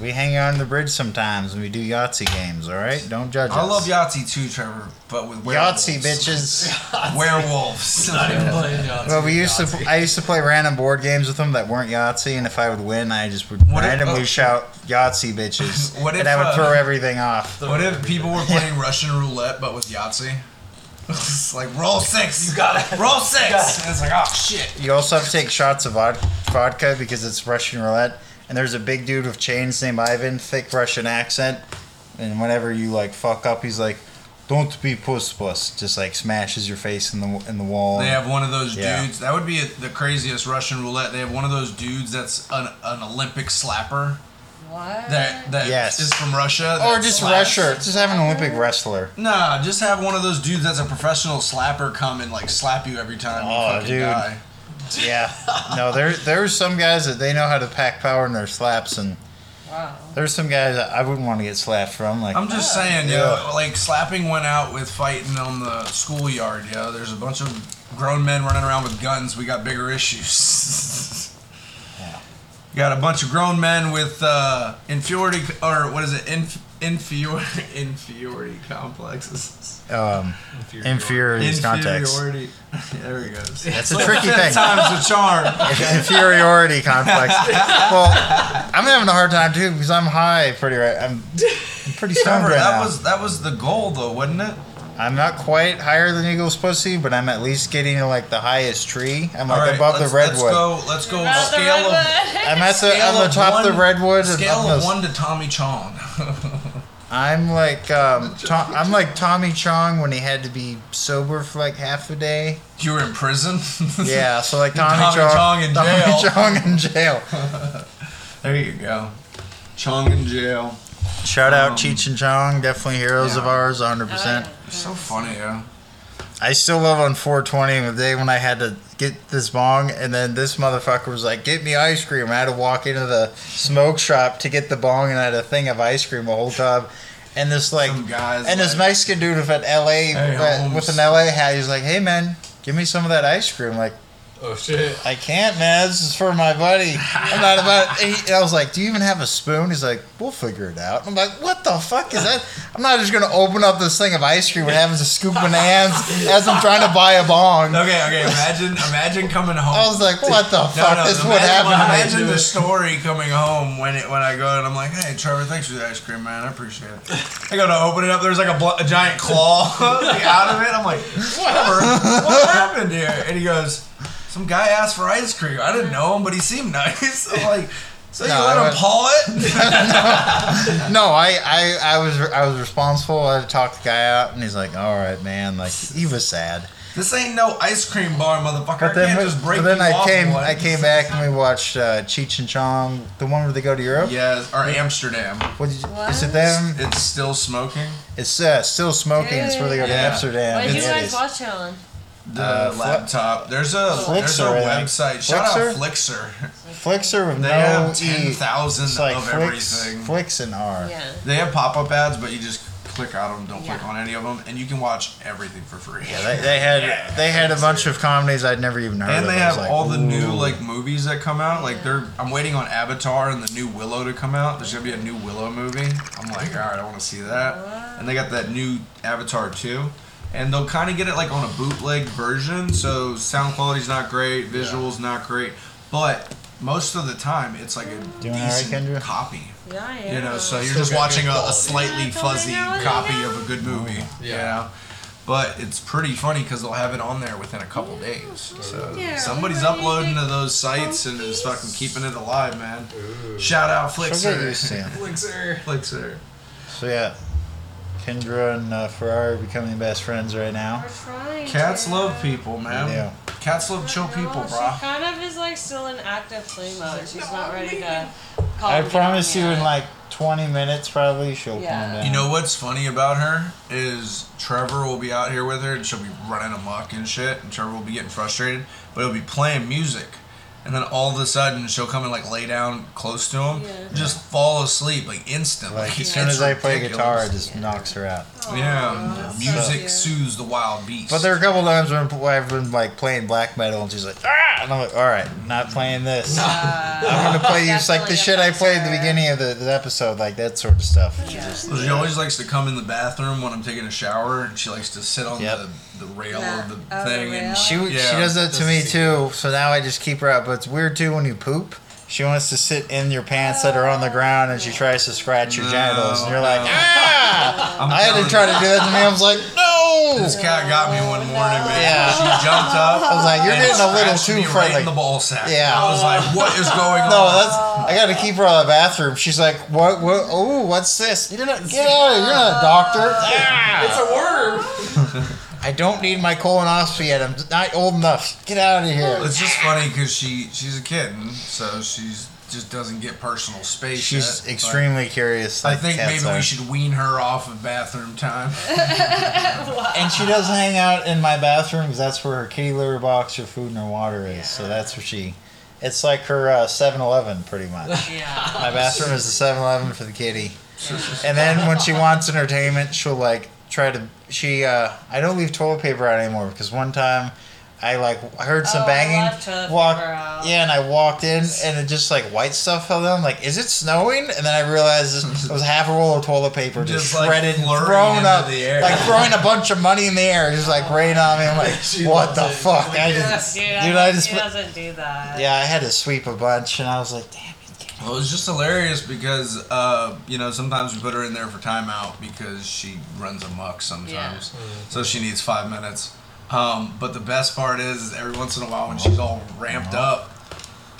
We hang out on the bridge sometimes and we do Yahtzee games. All right, don't judge us. I us. love Yahtzee too, Trevor, but with werewolves. Yahtzee, bitches. Werewolves. Not even playing Yahtzee. Well, we used to. I used to play random board games with them that weren't Yahtzee, and if I would win, I just would What if- randomly oh. shout Yahtzee, bitches, What if, and I would uh, throw everything off. What if people were playing Russian roulette but with Yahtzee? It's like roll six. You got it. Roll six. It. And it's like oh shit. You also have to take shots of vod- vodka because it's Russian roulette, and there's a big dude with chains named Ivan, thick Russian accent, and whenever you like fuck up, he's like, "Don't be puss puss," just like smashes your face in the in the wall. They have one of those Yeah. dudes. That would be the craziest Russian roulette. They have one of those dudes that's an, an Olympic slapper What? that that is Yes. is from Russia. or just slaps- Russia, just have an Olympic wrestler. Nah, just have one of those dudes that's a professional slapper come and like slap you every time you Oh, fucking dude. die. Yeah, no, there there's some guys that they know how to pack power in their slaps, and Wow. there's some guys that I wouldn't want to get slapped from. Like, I'm just saying, Yeah. yo, like slapping went out with fighting on the schoolyard, Yeah, There's a bunch of grown men running around with guns. We got bigger issues. Yeah. Got a bunch of grown men with uh, inferiority, or what is it, Inf- inferior, inferiority complexes. um, inferiority context. Inferiority. there he goes. That's a tricky thing. Time's the charm. inferiority complex. well, I'm having a hard time too because I'm high, pretty right. I'm, I'm pretty stoned Remember, right that now. was that was the goal, though, wasn't it? I'm not quite higher than Eagle's pussy, but I'm at least getting to like the highest tree. I'm like All right, above the redwood. Let's go. Let's go. Above the scale of redwood. I'm at the scale I'm the of top of the redwood. and Scale of the- one to Tommy Chong. I'm like um, Tom, I'm like Tommy Chong when he had to be sober for like half a day. you were in prison. Yeah, so like Tommy, Tommy Chong, Chong in Tommy jail. Chong in jail. there you go. Chong in jail. Shout out Um, Cheech and Chong, definitely heroes of ours, 100. Oh, percent You're so funny, yeah. I still love on 420 the day when I had to get this bong, and then this motherfucker was like, "Get me ice cream." I had to walk into the smoke shop to get the bong, and I had a thing of ice cream, a whole tub. And this like, and this like, Mexican dude with an LA Hey, with, with an LA hat, he's like, "Hey man, give me some of that ice cream." Like, Oh shit. I can't, man. This is for my buddy. I'm not about. He- I was like, "Do you even have a spoon?" He's like, "We'll figure it out." I'm like, "What the fuck is that?" I'm not just gonna open up this thing of ice cream and having to scoop in hands as I'm trying to buy a bong. Okay, okay. Imagine, imagine coming home. I was like, "What the No, fuck? no, this is imagine, what happened to me." Imagine the story coming home when it when I go and I'm like, "Hey, Trevor, thanks for the ice cream, man. I appreciate it." I go to open it up. There's like a, bl- a giant claw out of it. I'm like, "Whatever. what happened here?" And he goes, "Some guy asked for ice cream. I didn't know him, but he seemed nice." I'm like, "So you No, let I him went- paw it?" No, I, I, I was, I was responsible. I talked the guy out, and he's like, "All right, man." Like he was sad. this ain't no ice cream bar, motherfucker. But I can't just break but then you I off came, one. I came back and we watched uh, Cheech and Chong, the one where they go to Europe. Yes, or Amsterdam. What did you, What? Is it them? It's still smoking. It's uh, still smoking. It's where they go to Yeah. Amsterdam. What did you guys watch it on? The Uh, laptop. There's a there's a Flixer, I think. website. Shout out Flixer. Flixer with They no have ten thousand like of Flix, everything. Flix and R. Yeah. They have pop up ads, but you just click on them. Don't click on any of them, and you can watch everything for free. Yeah, they, they had they had a bunch of comedies I'd never even heard and of. they have like, all the new like movies that come out. Like they're, I'm waiting on Avatar and the new Willow to come out. There's gonna be a new Willow movie. I'm like, all right, I want to see that. And they got that new Avatar too. And they'll kind of get it like on a bootleg version, so sound quality's not great, visuals not great, but most of the time it's like a Doing all right, decent Kindra? copy. Yeah, I am. You know, so you're Still just watching a, a slightly Yeah, fuzzy copy of a good movie. Yeah. You know? But it's pretty funny because they'll have it on there within a couple days. So Yeah, somebody's uploading to those sites and is fucking keeping it alive, man. Shout out She'll get Flixer. Flixer. Flixer. So yeah, Kindra and uh, Ferrari are becoming best friends right now. We're trying. Cats to. love people, man. Yeah. Cats love chill people, bro. She kind of is like still in active flame mode. She's not ready to. Calm I promise you, yet. in like 20 minutes, probably she'll Yeah. calm down. You know what's funny about her is Trevor will be out here with her and she'll be running amok and shit, and Trevor will be getting frustrated, but he'll be playing music, and then all of a sudden she'll come and like lay down close to him, Yeah. just fall asleep like instantly. Like as soon as I play guitar, it ridiculous. just knocks her out. yeah, that's music cute. soothes the wild beast. But there are a couple times when I've been like playing black metal, and she's like, ah, and I'm like, all right, not playing this. I'm gonna play you just like the shit I played at the beginning of the, the episode, like that sort of stuff. She Yeah. just- Well, she always likes to come in the bathroom when I'm taking a shower, and she likes to sit on Yep. the, the rail Yeah. of the Oh, thing. rail? And She she does that to me too. So now I just keep her out. But it's weird too when you poop. She wants to sit in your pants that are on the ground, and she tries to scratch your No, genitals, and you're like, no. ah! I'm I had to try to do that to me. I was like, no. This cat got me one morning, man. Yeah. She jumped up. I was like, you're getting a little too me right friendly. in the ball sack. Yeah. I was like, what is going on? No, that's I got to keep her out of the bathroom. She's like, "What? What? Oh, what's this? You're not get out of here! You're not a doctor." Ah! It's a worm. I don't need my colonoscopy yet. I'm not old enough. Get out of here. It's just funny because she she's a kitten, so she's just doesn't get personal space. She's yet, but extremely curious. I think maybe are. we should wean her off of bathroom time. And she does hang out in my bathroom because that's where her kitty litter box, her food, and her water is. So that's where she. It's like her uh, 7-Eleven, pretty much. Yeah. My bathroom is the 7-Eleven for the kitty. And then when she wants entertainment, she'll like try to. She uh, I don't leave toilet paper out anymore because one time I like heard some Oh, banging. left toilet walk, paper out. yeah, and I walked in and it just like white stuff fell down. Like, is it snowing? And then I realized it was half a roll of toilet paper just, Just, like, shredded and thrown up, the air. like throwing a bunch of money in the air, just like rain on me. I'm like, what the it. fuck? Like, I yes. just, Dude, dude, I, I just he put- doesn't do that. yeah, I had to sweep a bunch, and I was like, damn it. Well, it was just hilarious because uh, you know sometimes we put her in there for timeout because she runs amok sometimes, so she needs five minutes. Um, but the best part is, is every once in a while when she's all ramped up,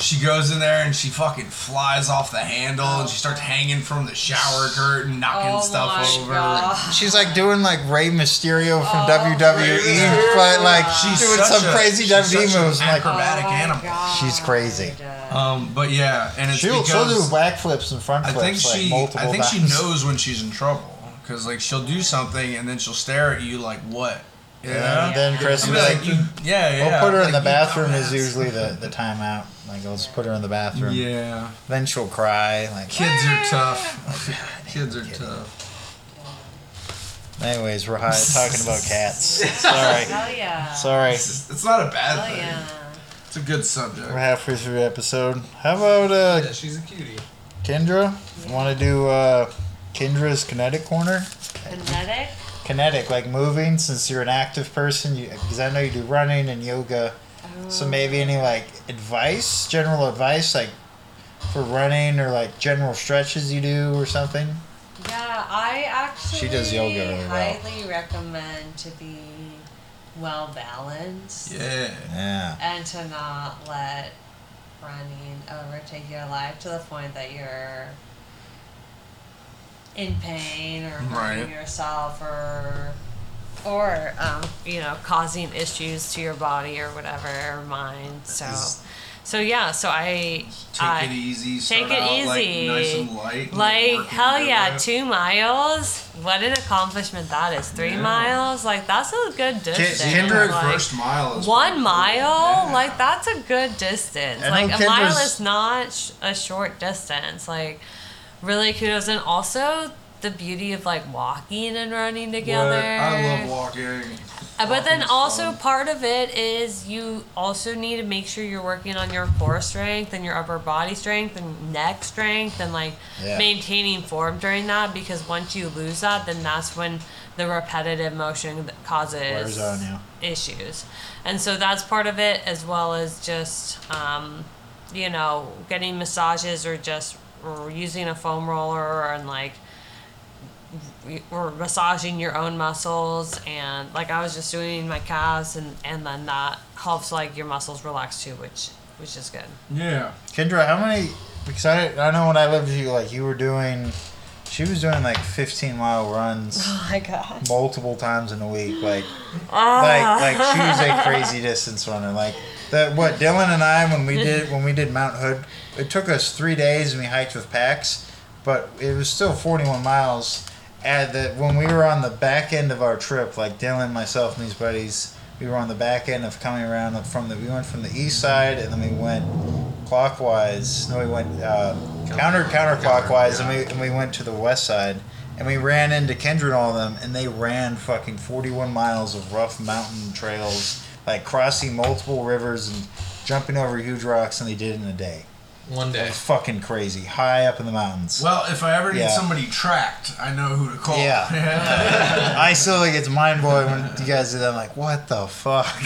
she goes in there and she fucking flies off the handle and she starts hanging from the shower curtain, knocking Oh stuff over. God. She's like doing like Rey Mysterio from Oh, WWE, Mysterio. but like She's doing some a- crazy she's WWE such an moves. I'm like, acrobatic Oh animal. God. She's crazy. Um, but yeah, and it's she'll, she'll do because backflips and front I flips think like she, multiple I think she knows when she's in trouble because like she'll do something and then she'll stare at you like what, yeah, know? And then Chris I'll be be like, like, you, yeah, yeah. we'll put her in the bathroom is usually the, the timeout. Like, I'll just put her in the bathroom. Yeah, Then she'll cry. Like, kids are tough. kids are tough. anyways, we're high, talking about cats. Sorry. Hell yeah. Sorry. It's, it's not a bad Hell thing. yeah. It's a good subject. We're halfway through the episode. How about uh, Yeah, she's a cutie. Kindra? Want to do uh, Kindra's kinetic corner? Kinetic? Kinetic, like moving, since you're an active person, because I know you do running and yoga. So maybe any like advice, general advice, like for running or like general stretches you do or something. Yeah, I actually She does yoga really well. highly recommend to be well balanced Yeah. Yeah. and to not let running overtake your life to the point that you're in pain or hurting Right. yourself or or um, you know causing issues to your body or whatever or mind. So Is- so yeah, so I Take I, it easy. take it out, like, easy. nice and light. and like hell yeah, way. two miles. What an accomplishment that is. Three Yeah. miles, like that's a good distance. Kindra- like, First mile is one mile, cool. like that's a good distance. I Like a mile is not sh- a short distance. Like really kudos, and also the beauty of like walking and running together. What? I love walking. Uh, But then also fun. part of it is you also need to make sure you're working on your core strength and your upper body strength and neck strength and like Yeah. maintaining form during that because once you lose that then that's when the repetitive motion causes Wears on you. issues. And so that's part of it as well as just um, you know, getting massages or just or using a foam roller and like or massaging your own muscles and like I was just doing my calves and and then that helps like your muscles relax too which which is good. Yeah. Kindra, how many? Because I, I know when I lived with you, like you were doing, she was doing like 15 mile runs Oh my god. multiple times in a week. Like, Ah. like, like she was a crazy distance runner. Like the what Dylan and I when we did when we did Mount Hood, it took us three days and we hiked with packs, but it was still 41 miles. And the when we were on the back end of our trip, like Dylan, myself, and these buddies, we were on the back end of coming around from the. We went from the east side, and then we went clockwise. No, we went uh, counter counterclockwise, and we and we went to the west side, and we ran into Kindra and all of them, and they ran fucking forty-one miles of rough mountain trails, like crossing multiple rivers and jumping over huge rocks, and they did it in a day. One day. was fucking crazy, high up in the mountains. Well, if I ever need Yeah. somebody tracked, I know who to call. Yeah. I still think it's mind blowing when you guys do that. I'm like, what the fuck?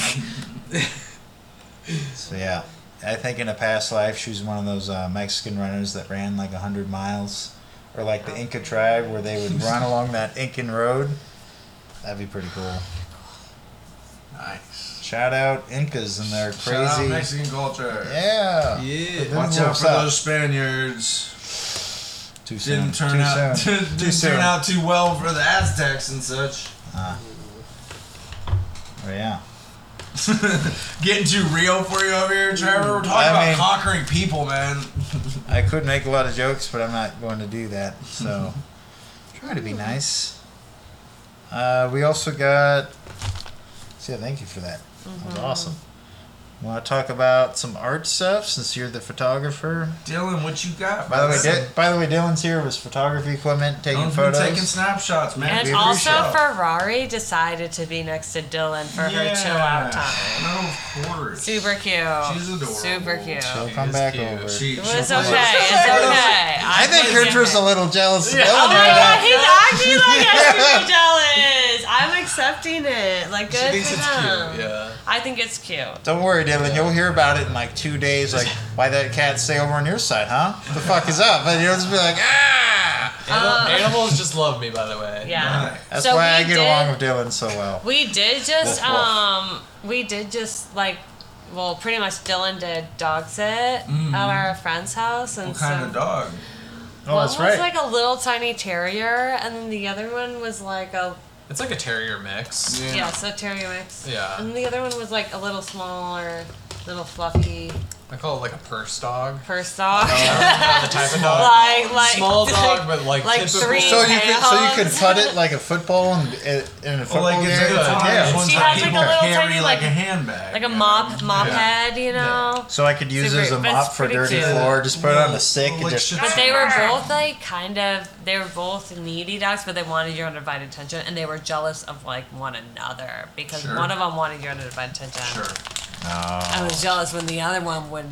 so yeah, I think in a past life she was one of those uh, Mexican runners that ran like hundred miles, or like the Inca tribe where they would run along that Incan road. That'd be pretty cool. nice. Shout out Incas and their Shout out crazy. Mexican culture. Yeah. Yeah. Watch What's out for up? those Spaniards. Too soon. Didn't turn too out soon. didn't Too soon. turn out too well for the Aztecs and such. Ah. Oh yeah. Getting too real for you over here, Trevor. We're talking I about mean- conquering people, man. I could make a lot of jokes, but I'm not going to do that. So try to be nice. Uh, we also got. See, thank you for that. That was mm-hmm. awesome. Want to talk about some art stuff since you're the photographer? Dylan, what you got? By the way, brother? Di- by the way, Dylan's here with photography equipment, taking Dylan's photos. been taking snapshots, man. And we also. Ferrari decided to be next to Dylan for her chill out time. No, of course. Super cute. She's adorable. Super cute. She'll She come back cute. over. She, Well, she'll it's okay. It's okay. I think was Kindra's a little jealous of Dylan Oh my right god, now. he's acting like I'm super jealous. I'm accepting it. Like, She good thinks for it's them. cute. Yeah. I think it's cute. Don't worry, Dylan. You'll hear about it in like two days. Like, why that cat stay over on your side, huh? The fuck is up? And you'll just be like, ah. Animal, Uh, animals just love me, by the way. Yeah. Right. That's So why I get did- along with Dylan so well. We did just Woof, woof. um we did just like well pretty much Dylan did dog sit at our friend's house and What kind so of dog? Oh, one that's was right. like a little tiny terrier and then the other one was like a It's like a terrier mix. Yeah. yeah, so terrier mix. Yeah. And the other one was like a little smaller, little fluffy I call it like a purse dog. purse dog. Uh, the type of dog. like like Small dog, but like, like typical. three so you could so you could put it like a football in, in a oh, football Well, like game. it's a good. Yeah. Ones She has, like, a little carry tiny, like, like- a handbag. like a mop mop Yeah. head, you know. So I could use it as a Super- but mop for pretty dirty cute. floor. Just put it on a stick Well, and like just. shit- But they were both like kind of they were both needy dogs, but they wanted your undivided attention, and they were jealous of like one another because Sure. one of them wanted your undivided attention. Sure. I was jealous when the other one would,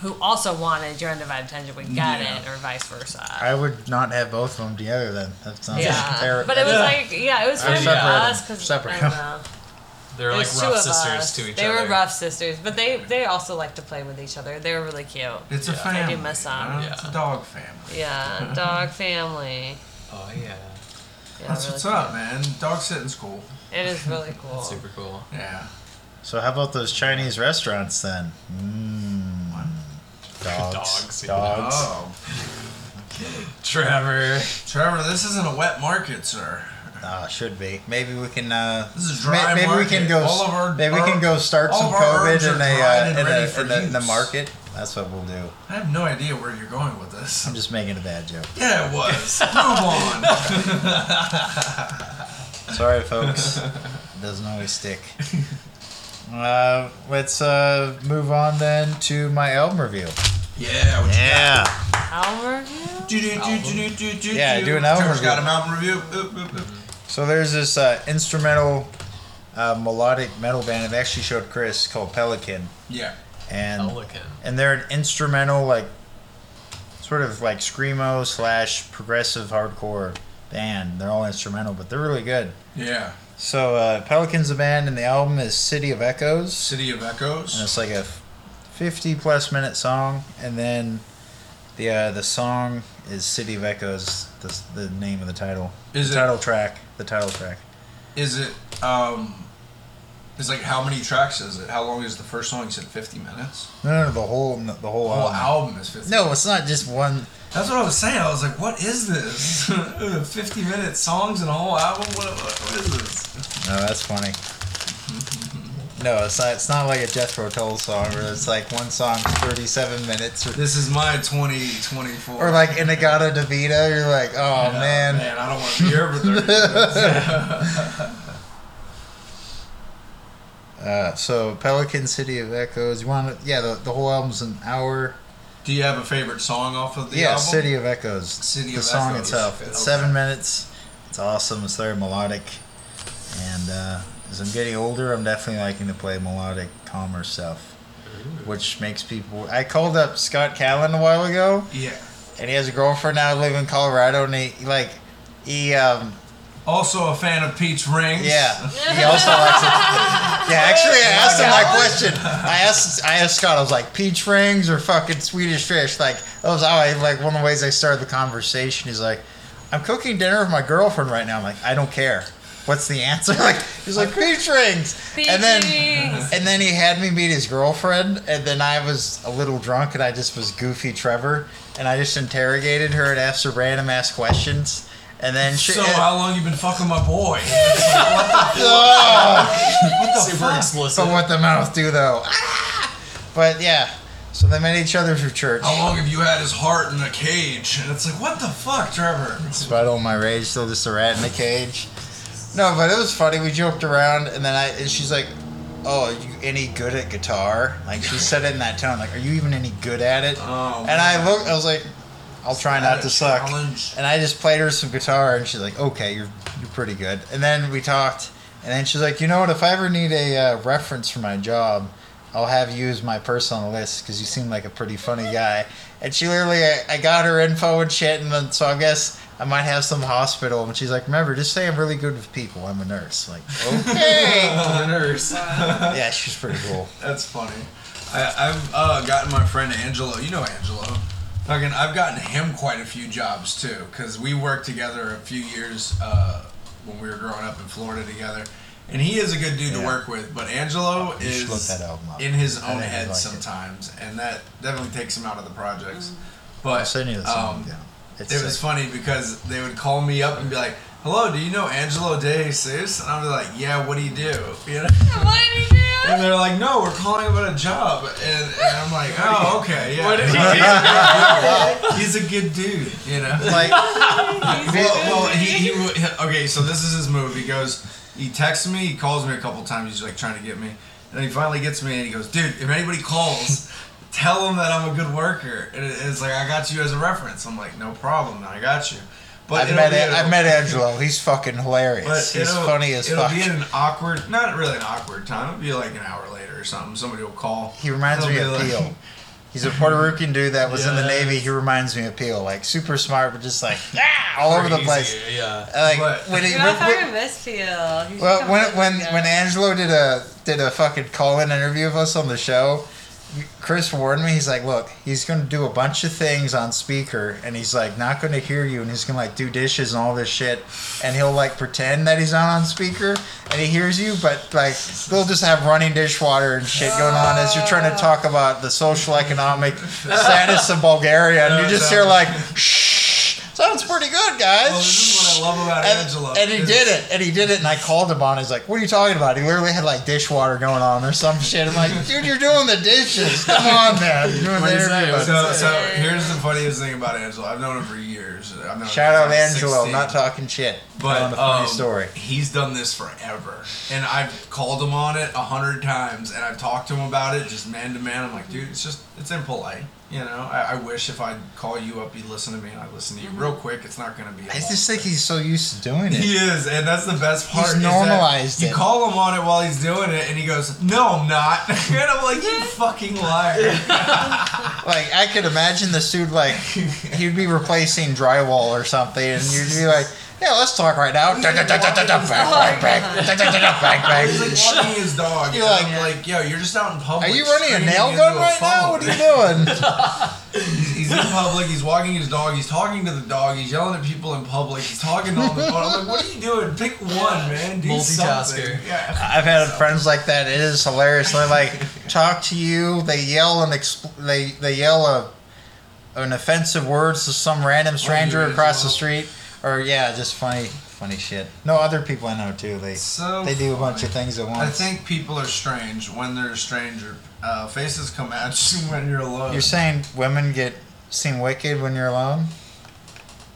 who also wanted your undivided attention, would get Yeah. it, or vice versa. I would not have both of them together then. That sounds yeah, terrible. but it was Yeah. like yeah, it was Or fun for separate us them. because Separate I don't them. know. They're It like was two rough of sisters us. to each other. they other. were rough sisters, but they they also like to play with each other. They were really cute. It's a family. I do miss them. you uh, know? It's a Yeah. dog family. Yeah, dog family. Oh yeah. Yeah, That's really what's cute. up, man. Dog sitting's cool. It is really cool. That's super cool. Yeah. So how about those Chinese restaurants then? Mmm. Dogs. Dogs. Dogs. Oh, Trevor. Trevor, this isn't a wet market, sir. Ah, should be. Maybe we can. Uh, This is may- dry maybe we can go. All of our- maybe we can go start some of COVID in a uh, in, a, in, the, in the market. That's what we'll do. I have no idea where you're going with this. I'm just making a bad joke. Yeah, it was. Move on. Sorry, folks. it doesn't always stick. Uh, let's uh, move on then to my album review. Yeah. What Yeah. Album review? Do, do, do, do, do, do, Yeah, do. do an album Trevor's got an album review. Oop, oop, oop. So there's this uh, instrumental uh, melodic metal band. I've actually showed Chris called Pelican, Yeah. and Pelican. and they're an instrumental like sort of like screamo slash progressive hardcore band. They're all instrumental, but they're really good. Yeah. So uh, Pelican's the band, and the album is City of Echoes, City of Echoes. and it's like a 50 plus minute song, and then the uh, the song is City of Echoes, the, the name of the title, Is the it- title track, the title track. Is it um is like how many tracks is it? How long is the first song? You said fifty minutes? No, no, no the whole the whole, The whole album. album is fifty No, it's not just one. That's what I was saying. I was like, what is this? 50 minute songs and a whole album? What, what, what is this? No, that's funny. No, it's not. It's not like a Jethro Tull song where it's like one song's thirty-seven minutes, or, This is my 2024. or like In-A-Gadda-Da-Vida. You're like, oh Yeah, man. Man, I don't want to be here for 30 minutes. Uh, so Pelican City of Echoes. You want to? Yeah, the, the whole album's an hour. Do you have a favorite song off of the yeah, album? City of Echoes. City the of song Echoes. itself. It's Okay. seven minutes. It's awesome. It's very melodic. And uh, as I'm getting older, I'm definitely liking to play melodic, calmer stuff, which makes people. I called up Scott Callan a while ago, Yeah. and he has a girlfriend now living in Colorado, and he like he um Also a fan of Peach Rings. yeah he also likes it. Yeah, actually, I asked him that question. I asked I asked Scott. I was like, peach rings or fucking Swedish fish? Like that was how I like one of the ways I started the conversation. He's like, I'm cooking dinner with my girlfriend right now. I'm like, I don't care. What's the answer? Like he's like peach rings, and then Peach and then he had me meet his girlfriend, and then I was a little drunk, and I just was goofy Trevor, and I just interrogated her and asked her random ass questions, and then she. So how long you been fucking my boy? Oh! Super explicit. But what the mouth do though? Ah! But yeah, so they met each other through church. How long have you had his heart in a cage? And it's like, what the fuck, Trevor? Despite all my rage, still just a rat in a cage. No, but it was funny. We joked around, and then I and she's like, "Oh, are you any good at guitar?" Like she said it in that tone. Like, "Are you even any good at it?" Oh, and I looked. I was like, "I'll try not to suck." challenge? And I just played her some guitar, and she's like, "Okay, you're you're pretty good." And then we talked, and then she's like, "You know what? If I ever need a uh, reference for my job, I'll have you as my person on the list because you seem like a pretty funny guy." And she literally, I, I got her info and shit, and then so I guess I might have some hospital. And she's like, "Remember, just say I'm really good with people. I'm a nurse." Like, okay. the nurse. yeah, she's pretty cool. That's funny. I, I've uh, gotten my friend Angelo. You know Angelo. Fucking, I've gotten him quite a few jobs too, because we worked together a few years uh, when we were growing up in Florida together. And he is a good dude to work with, but Angelo You should look is that album up. in his own head like it. sometimes, and that definitely takes him out of the projects. I'll But send you the song. um, yeah. It's it was funny because they would call me up and be like, "Hello, do you know Angelo De Jesus?" And I'd be like, "Yeah, what do you do?" You know. What did he do? And they're like, no, we're calling about a job. And, and I'm like, oh, okay, yeah. What did he He's a good dude, you know? like, well, well he, he, okay, so this is his move. He goes, he texts me, he calls me a couple times, he's like trying to get me. And then he finally gets me and he goes, dude, if anybody calls, tell them that I'm a good worker. And it's like, I got you as a reference. I'm like, no problem, I got you. But I've met be a- I've met Angelo. He's fucking hilarious. He's funny as it'll fuck. be an awkward, not really an awkward time. It'll be like an hour later or something. Somebody will call. He reminds me It'll of like- Peel. He's a Puerto Rican dude that was in the Navy. He reminds me of Peel, like super smart, but just like ah, all over the Crazy, place. Yeah. Like But- when he, You know, if when- I miss Peel. You should well, when when when Angelo did a did a fucking call in interview of us on the show, Chris warned me. He's like, look, he's gonna do a bunch of things on speaker, and he's like not gonna hear you, and he's gonna like do dishes and all this shit, and he'll like pretend that he's not on speaker, and he hears you, but like they'll just have running dishwater and shit going on as you're trying to talk about the social economic status of Bulgaria, and you just hear like, shh, sounds pretty good, guys. Well, this is what I love about And, Angelo. and he did it, and he did it, and I called him on. it. He's like, "What are you talking about?" He literally had like dishwater going on or some shit. I'm like, "Dude, you're doing the dishes. Come on, man. You're doing the What'd he interview." So, so here's the funniest thing about Angelo. I've known him for years. I've known him Shout out since Angelo. 16. Not talking shit. But Telling a funny um, story. he's done this forever, and I've called him on it a hundred times, and I've talked to him about it, just man to man. I'm like, dude, it's just it's impolite, you know. I, I wish if I'd call you up, you'd listen to me, and I would listen to you real quick. It's not gonna be. a I long just think he's so used to doing it. He is, and that's the best part. He's is that normalized You it. call him on it while he's doing it, and he goes, "No, I'm not." and I'm like, "You fucking liar!" Like I could imagine this dude like he'd be replacing drywall or something, and you'd be like, "Yeah, let's talk right now." Bang, bang, bang, bang, bang, bang, He's like walking his dog. You're like- like, yo, you're just out in public. Are you running a nail gun right now? What are you doing? He's, he's in public. He's walking his dog. He's talking to the dog. He's yelling at people in public. He's talking on the phone. I'm like, what are you doing? Pick one, man. Do Multitasker. something. Yeah. I've had friends like that. It is hilarious. They like talk to you. They yell and expl- they they yell a an offensive words to some random stranger across the street, or yeah, just funny funny shit. No, other people I know too. They So they do a bunch of things at once. I think people are strange when they're a stranger. Uh, faces come at you when you're alone. you're saying women get seem wicked when you're alone.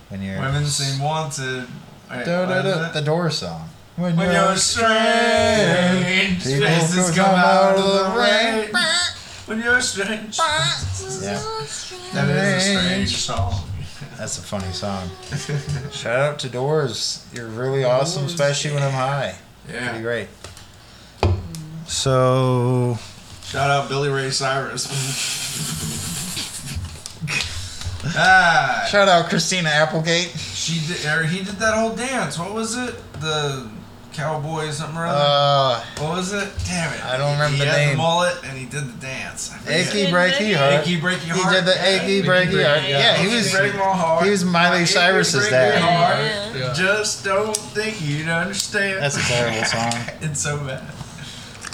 When you're Women seem wanted. Wait, Da, da, da, the door song. When, When you're strange, people faces come out of the rain. When you're strange. Yeah, That is a strange song. That's a funny song. Shout out to Doors. You're really awesome, especially when I'm high. Yeah. Pretty great. So, Shout out Billy Ray Cyrus. ah, shout out Christina Applegate. she did. Or he did that whole dance. What was it? The cowboy something or other. Uh, what was it? Damn it! I don't remember he the had name. the mullet and he did the dance. I forget. Achy Breaky Heart. Achy breaky heart. He did the achy breaky heart. Yeah, he was. heart. he was Miley Achy Cyrus's dad. Yeah. Yeah. Just don't think you'd understand. That's a terrible song. it's so bad.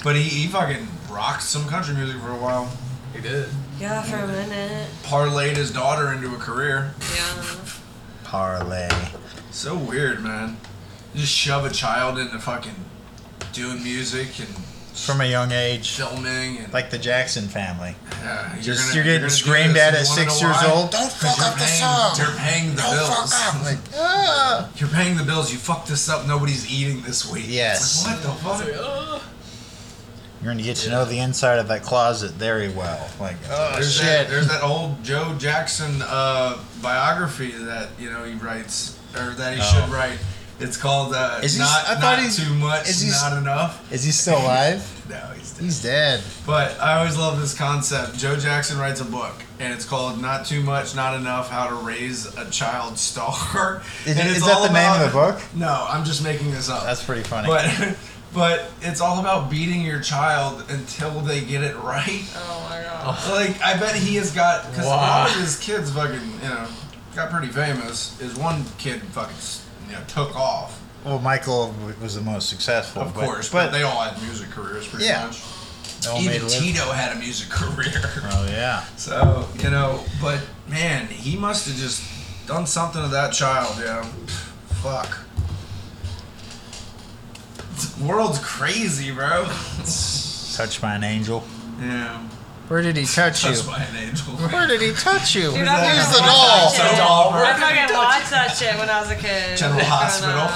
But he, he fucking rocked some country music for a while. He did. Yeah, for a minute. Parlayed his daughter into a career. Yeah. Parlay. So weird, man. You just shove a child into fucking doing music and From a young age, filming and like the Jackson family. yeah, Just gonna- you're getting gonna do screamed at at six years why? old. Don't fuck you're up the song. You're paying the Don't bills. fuck up. Like, ah. You're paying the bills. You fucked this up. Nobody's eating this week. Yes. Like, what the fuck? Uh, You're gonna get to know the inside of that closet very well. Like, oh there's shit. That, there's that old Joe Jackson uh, biography that you know he writes or that he Oh. should write. It's called uh, Is he- not I thought not he's- too much, is he not enough. Is he still alive? No, he's dead. He's dead. But I always love this concept. Joe Jackson writes a book, and it's called "Not Too Much, Not Enough: How to Raise a Child Star." Is, and is that all the name of the book? No, I'm just making this up. That's pretty funny. but but it's all about beating your child until they get it right. Oh my god. Like I bet he has got because a Wow. lot of his kids fucking you know got pretty famous. Is one kid fucking you know took off, well, Michael was the most successful. of but- course, but, but they all had music careers pretty Yeah. much. they all made Even Tito had a music career. Oh yeah. So, you know, but man, he must have just done something to that child, yeah. Fuck. The world's crazy, bro. Touched by an angel. Yeah. Where did he touch you? Touched by an angel. Where did he touch you? Dude, I Where's fucking the watched doll? that shit. doll, bro. I fucking watched that shit when I was a kid. General Growing up.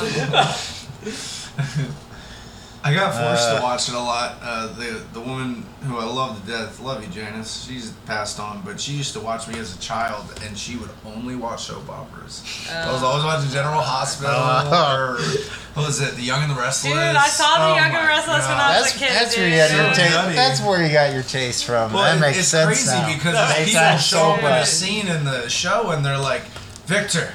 Hospital. I got forced Uh, to watch it a lot. Uh, the the woman who I love to death, love you, Janice. She's passed on, but she used to watch me as a child, and she would only watch soap operas. I was always watching General Hospital, Oh. or what was it, The Young and the Restless? Dude, I saw The Oh Young and the Restless when I was That's a kid, that's where you got your So taste. That's where you got your taste from. Well, that makes it's sense crazy now. because That people makes show up in a scene in the show and they're like, Victor,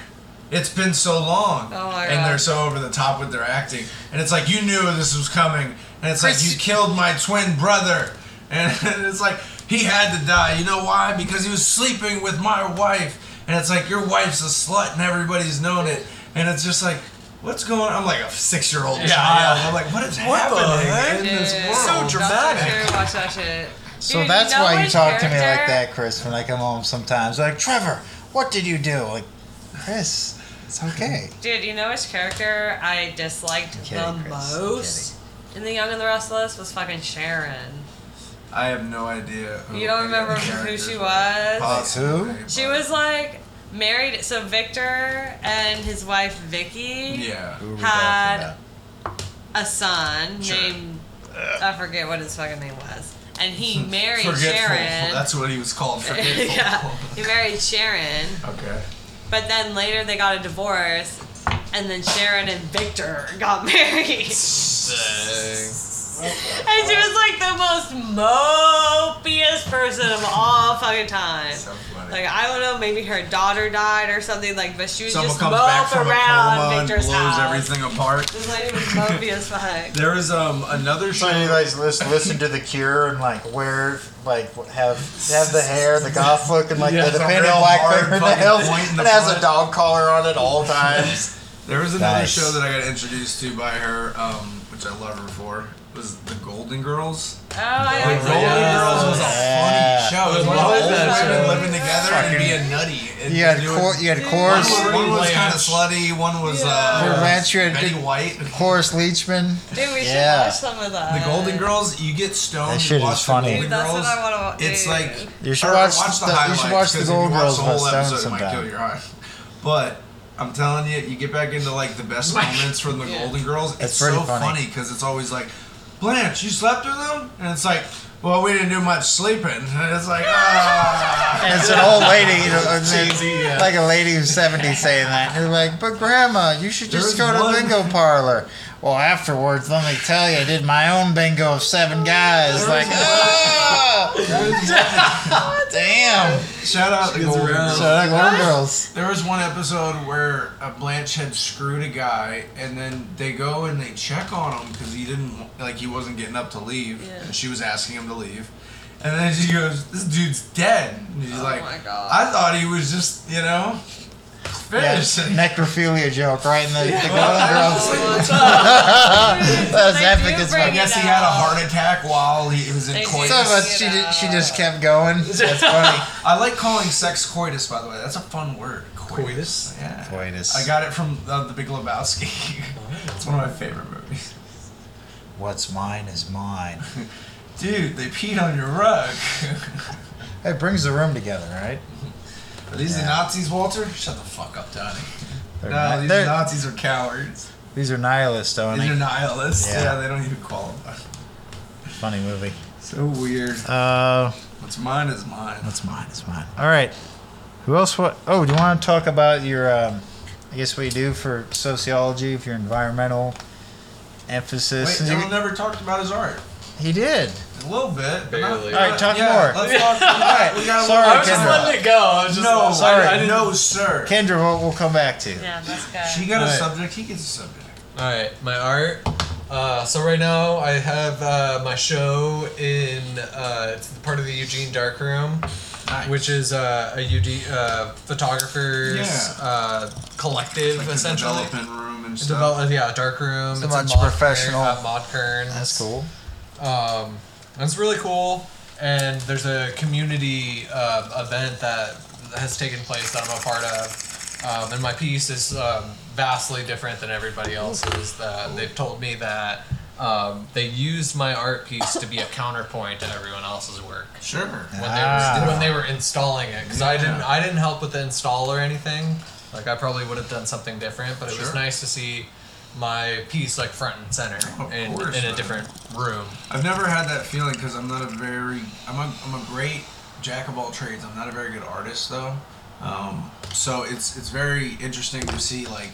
it's been so long. Oh my and God. they're so over the top with their acting. And it's like, you knew this was coming. And it's like, you killed my twin brother. And it's like, he had to die. You know why? Because he was sleeping with my wife. And it's like, your wife's a slut and everybody's known it. And it's just like, what's going on? I'm like a six year old Yeah, child. yeah. I'm like, what is What the happening heck? in this world? So dramatic. sure, Watch that shit. So Dude, that's you know why you which talk to me like that, Chris, when I come home sometimes. Like, Trevor, what did you do? Like, Chris, it's okay. Dude, you know which character I disliked I'm kidding, the Chris. Most in The Young and the Restless was fucking Sharon. I have no idea. Who You don't remember who she was? Uh, Possibly, who? She was like married. So Victor and his wife Vicky Yeah. Who had a son Sure. named I forget what his fucking name was, and he married Sharon. That's what he was called. Forgetful. yeah, he married Sharon, Okay. But then later they got a divorce, and then Sharon and Victor got married. And she was like the most mopiest person of all fucking time. So funny. Like I don't know, maybe her daughter died or something like, but she was Someone just comes mope back from a around coma and Victor's blows house. everything apart. This lady was mopey as fuck. There was um another show. So you guys listen, listen to the Cure and like wear like have have the hair, the goth look, and like Yeah, the, the some painted black hard fingernails, fucking point and the has a dog collar on at all times. There was another Nice. show that I got introduced to by her, um, which I love her for. Was the Golden Girls? Oh, I The Golden yeah. Girls was a Yeah. funny show. It was What about was that women show? living together and being nutty. And You had doing- cor- you had Dude. One Cloris, was, one was kind of slutty. One was For uh, Blanche, you had Betty good- White. Cloris Leachman. Dude, we should Yeah. watch some of that. The Golden Girls, you get stoned. That you shit is watch funny. The Dude, Golden that's Girls. what I want to. It's like You should or watch watch the the- you highlights. should watch the 'cause if you Golden watch Girls the by whole Stone episode, it might sometime. kill your eye. But I'm telling you, you get back into like the best moments from the Yeah. Golden Girls. It's It's, pretty so funny. funny because it's always like, Blanche, you slept with them, and it's like, well, we didn't do much sleeping, and it's like, ah. And it's an old lady, you know, it's Gen Z, yeah. like a lady who's 70 saying that. And like, but grandma, you should just There's go to one- bingo parlor. Well, afterwards, let me tell you, I did my own bingo of seven guys. Like, oh, damn. Shout out the Golden. Girls. So like little girls. There was one episode where uh, Blanche had screwed a guy, and then they go and they check on him because he didn't like he wasn't getting up to leave, Yeah. and she was asking him to leave, and then she goes, "This dude's dead." And she's Oh like, my God. "I thought he was just you know Yeah, finished." necrophilia joke, right? In the, the Golden Girls. That's That's epic as fuck. I guess he had a heart attack while he was in They coitus. So much she, did, she just kept going. That's funny. I like calling sex coitus, by the way. That's a fun word. Coitus? Yeah. Coitus. I got it from uh, The Big Lebowski. it's one of my favorite movies. What's mine is mine. Dude, they peed on your rug. It brings the room together, right? Are these the Nazis, Walter? Shut the fuck up, Donnie. They're no, not- these they're- Nazis are cowards. These are nihilists, don't These are nihilists. Yeah. Yeah. they don't even qualify. Funny movie. So weird. Uh, What's mine is mine. That's mine. It's mine. All right. Who else? What? Oh, do you want to talk about your? Um, I guess what you do for sociology, for your environmental emphasis. Wait. Dylan never talked about his art. he did. A little bit. but not- Barely. All right, talk yeah, more. Let's talk. All right, we got a Sorry, I was just Kindra. letting it go. I was just No, Sorry. I, I no, sir. Kindra, we'll, we'll come back to. Yeah, that's good. She got a Right. subject. He gets a subject. All right, my art. Uh, so right now I have uh, my show in uh, it's part of the Eugene Darkroom, Nice. which is uh, a Eugene uh, photographers Yeah. uh, collective like the essentially. development room and stuff. Develop, yeah, dark room. So it's in much Mod professional. Kern, uh, Maude Kern. That's cool. Um, it's really cool, and there's a community uh, event that has taken place that I'm a part of, um, and my piece is um, vastly different than everybody else's. That they've told me that um, they used my art piece to be a counterpoint to everyone else's work Sure. when Ah. they were when they were installing it because I didn't I didn't help with the install or anything. Like I probably would have done something different, but it was nice to see my piece like front and center Of in, course, in a man. different room. I've never had that feeling because I'm not a very I'm a I'm a great jack of all trades. I'm not a very good artist though. Um, so it's it's very interesting to see like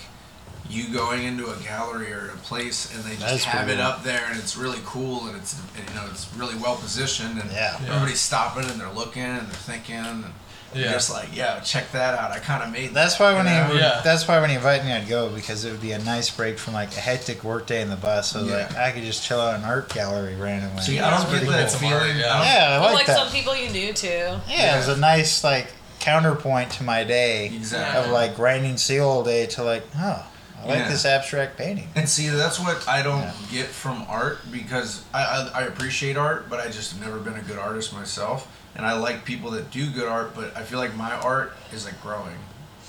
you going into a gallery or a place and they That is just have pretty it up there and it's really cool and it's and, you know it's really well positioned and Yeah. Yeah. everybody's stopping and they're looking and they're thinking and you're Yeah. just like yeah check that out I kind of made That's that, why when you know? he Yeah. that's why when he invited me, I'd go because it would be a nice break from like a hectic work day in the bus. So Yeah. like I could just chill out in an art gallery randomly. See, I don't get pretty that cool. feeling. Yeah. I Yeah, I Well, like, like that. some people you knew too. yeah, it was a nice like counterpoint to my day Exactly. of like grinding steel all day to like, oh, I like Yeah. this abstract painting. And see, that's what I don't Yeah. get from art because I, I, I appreciate art, but I just have never been a good artist myself. And I like people that do good art, but I feel like my art is like growing.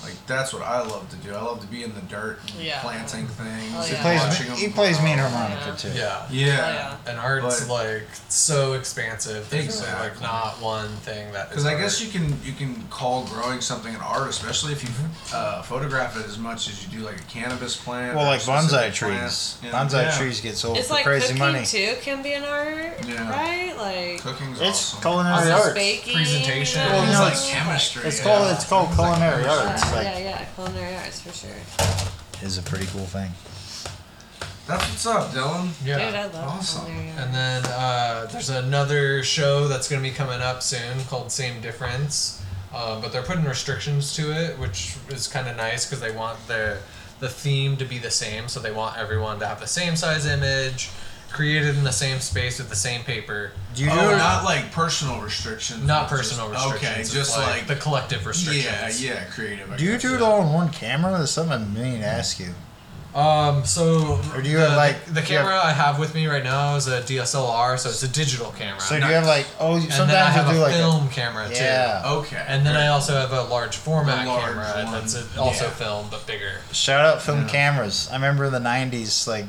Like that's what I love to do. I love to be in the dirt, and Yeah. planting things. Oh, He and plays watching he them plays mean grow. harmonica too. Yeah. Yeah. Oh, yeah. And art's But- like so expansive. There's Exactly. like not one thing that. Because is I guess art. you can you can call growing something an art, especially if you uh, photograph it as much as you do like a cannabis plant. Well, or like bonsai specific trees. plant. Yeah. Bonsai Yeah. trees get sold It's for like crazy cooking money. too can be an art, Yeah. right? Like Cooking's It's awesome. culinary also arts. baking, Presentation. and Well, It's no, like chemistry. It's yeah. called it's called culinary chemistry. Arts. Yeah, Like, yeah, yeah, culinary arts for sure. is a pretty cool thing. That's what's up, Dylan. Yeah. Dude, I love Awesome. culinary arts. And then uh, there's another show that's going to be coming up soon called Same Difference, uh, but they're putting restrictions to it, which is kind of nice because they want the the theme to be the same, so they want everyone to have the same size image, created in the same space with the same paper. Do you oh, do not like personal restrictions. Not personal just, restrictions. Okay, it's just like, like, the collective restrictions. Yeah, yeah, creative. I do you do it all in one camera? There's something I mean to ask you. Um. So. Or do you the, have, like- the, do you camera I have with me right now is a DSLR, so it's a digital camera. So do you have like oh and then I sometimes have you'll do a like film camera too. yeah. Okay. And then I also have a large format The large camera one. that's a, also Yeah. film but bigger. Shout out film Yeah. cameras. I remember in the '90s, like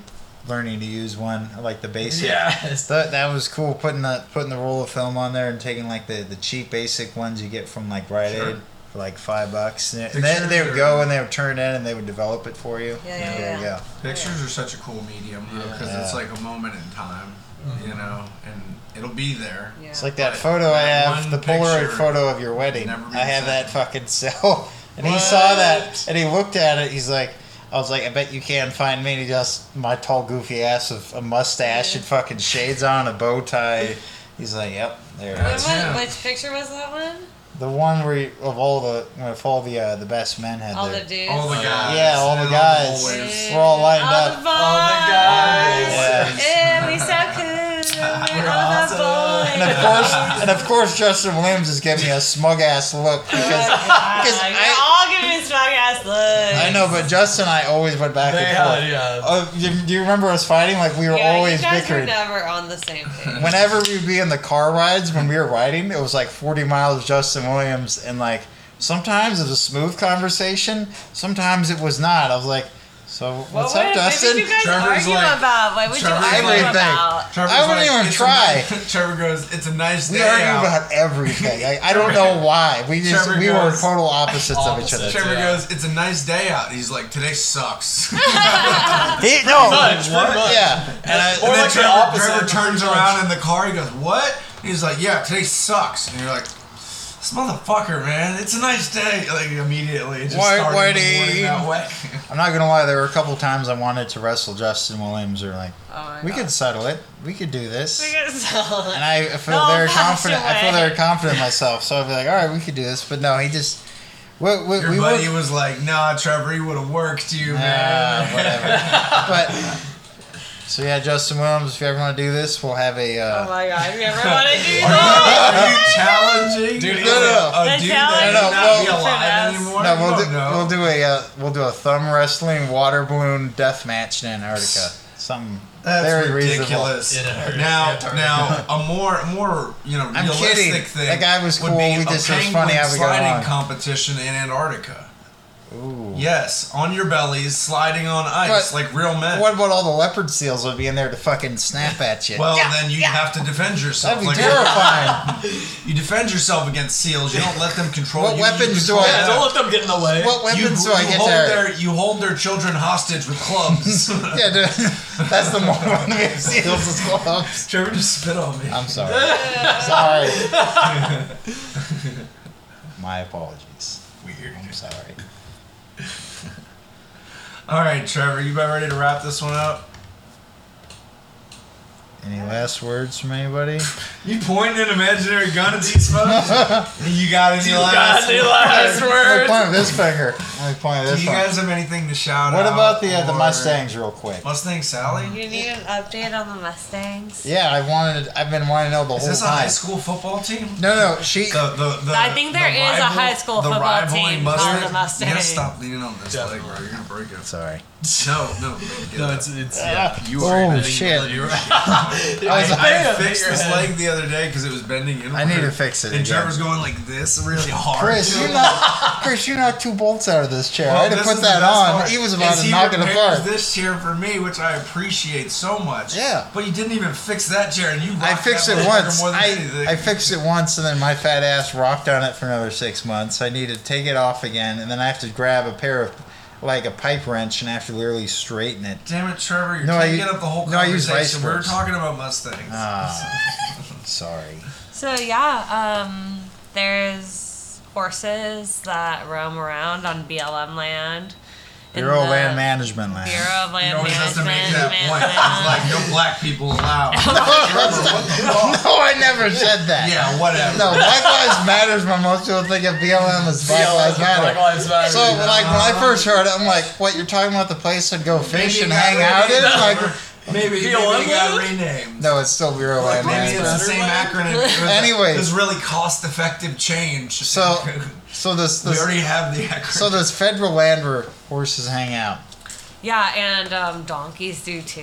learning to use one, like the basic. Yeah, That, that was cool. Putting the putting the roll of film on there and taking like the, the cheap basic ones you get from like Rite Sure. Aid. for like five bucks. And then they would go and they would turn it in and they would develop it for you. Yeah, And yeah, there yeah. go. Pictures are such a cool medium because it's Yeah. like a moment in time, mm-hmm. you know, and it'll be there. Yeah. It's like that But photo I have, the Polaroid photo of your wedding. I have the that fucking cell. And he saw that and he looked at it. He's like, I was like, I bet you can't find me. And just, my tall, goofy ass with a mustache and fucking shades on, a bow tie. He's like, yep, there it What is. Which picture was that one? The one where you, of all the, if all the uh, the best men had All their, the dudes. All the guys. Yeah, all the guys. boys. We're all lined all up. The boys. All the guys. Yeah. Yeah, we so cool. We're all awesome. the boys. And of course, and of course, Justin Williams is giving me a smug ass look because because You're I all giving me smug ass looks. I know, but Justin and I always went back They and had, forth. yeah. Oh, do, do you remember us fighting? Like we were yeah, always you guys bickering. were never on the same page. Whenever we'd be in the car rides when we were riding, it was like 40 miles Justin Williams, and like sometimes it was a smooth conversation, sometimes it was not. I was like, "So what's what up, would, Justin?" What did you guys Trevor's argue like- about? What would Trevor's you argue like- about? Trevor's I wouldn't even "It's a try." nice-" Trevor goes, "It's a nice we day argue out." about everything. Like, I don't know why. We just Trevor we were goes- total opposites of each other. Trevor Yeah. goes, "It's a nice day out." He's like, "Today sucks." He, no, Much, pretty much. yeah, and I, More and then like the Trevor, opposite, Trevor turns around in the car. He goes, "What?" He's like, "Yeah, today sucks." And you're like, "This motherfucker, man! It's a nice day." Like immediately, it just White started the whitey. morning that way. I'm not gonna lie. There were a couple times I wanted to wrestle Justin Williams, or like, Oh my we God. could settle it. We could do this. We could sell it. And I feel No, very pass confident. I feel very confident in myself. So I'd be like, all right, we could do this. But no, he just. We, we, Your we buddy were, was like, "Nah, Trevor, he would have worked you, man." whatever. but so yeah, Justin Williams. If you ever want to do this, we'll have a. Oh Uh, my god, if you ever want to do Are that? you challenging? Dude, a- no, no. a The dude that No, no, may not well- be alive anymore? no, we'll don't know. we'll do a uh, we'll do a thumb wrestling water balloon death match in Antarctica. Something That's very ridiculous. In Antarctica. Now, now, a more, more, you know, I'm realistic kidding. thing. That guy was would cool. Be We a just- it was funny how we got sliding along. competition in Antarctica. Ooh. Yes, on your bellies, sliding on ice But like real men. What about all the leopard seals would be in there to fucking snap at you? well, then you have to defend yourself. That'd be like terrifying. You defend yourself against seals. You don't let them control What you. weapons you do I- control Yeah, them. don't let them get in the way. what You, weapons do I you get hold there? their you hold their children hostage with clubs. Yeah, dude, that's the more one of the seals is gloves. Trevor just spit on me. I'm sorry. sorry. My apologies. Weird. I'm sorry. All right, Trevor, you about ready to wrap this one up? Any last words from anybody? You pointing an imaginary gun at these folks? you got any got last any last I'm words? pointing with this finger. I'm pointing Do you one. guys have anything to shout What out? about the uh, the Mustangs, real quick? Mustang Sally? You need an update on the Mustangs? Yeah, I wanted. I've been wanting to know the Is whole this a high school football team? No, no, she. The, the, the, I think there the is a high school football rivaling team called Mustang- the You Mustangs. gotta stop leaning on this Yeah. leg, bro. You're gonna break it. Sorry. No, no. No, it's it's uh, yeah. You Oh, are bending shit. your- I was- I, Bam! fixed Hit your this head. leg the other day because it was bending inward. I need to fix it And again. Trevor's going like this really hard. Chris, too. you not. Chris, you knocked two bolts out of this chair. Well, I had to this put that on. part, He was about is to knock it apart. this chair for me, which I appreciate so much. Yeah. But you didn't even fix that chair, and you. I fixed it once. More than I, anything. I fixed it once, and then my fat ass rocked on it for another six months. I need to take it off again, and then I have to grab a pair of, like a pipe wrench, and I have to literally straighten it. Damn it, Trevor! You're No, I taking u- up the whole no, I use conversation. vice we were grips. talking about Mustangs. Ah, sorry. So yeah, um, there's horses that roam around on BLM land. In Bureau of Land Management land. Bureau of he Land always has to Management. make that point. It's like no black people allowed. no, I never said that. yeah, whatever. No, Black Lives Matters when most people think of BLM as Black Lives Matter. Black Lives Matter. So, like, when I first heard it, I'm like, what, you're talking about the place I'd go fish Maybe and hang out in? Like, Maybe, maybe BLM it got land? renamed. no, it's still Bureau of Land Maybe it's the same acronym. anyway, was a- it was really cost-effective change. So, so this, we already have the acronym. so this federal land where horses hang out. Yeah, and um, donkeys do too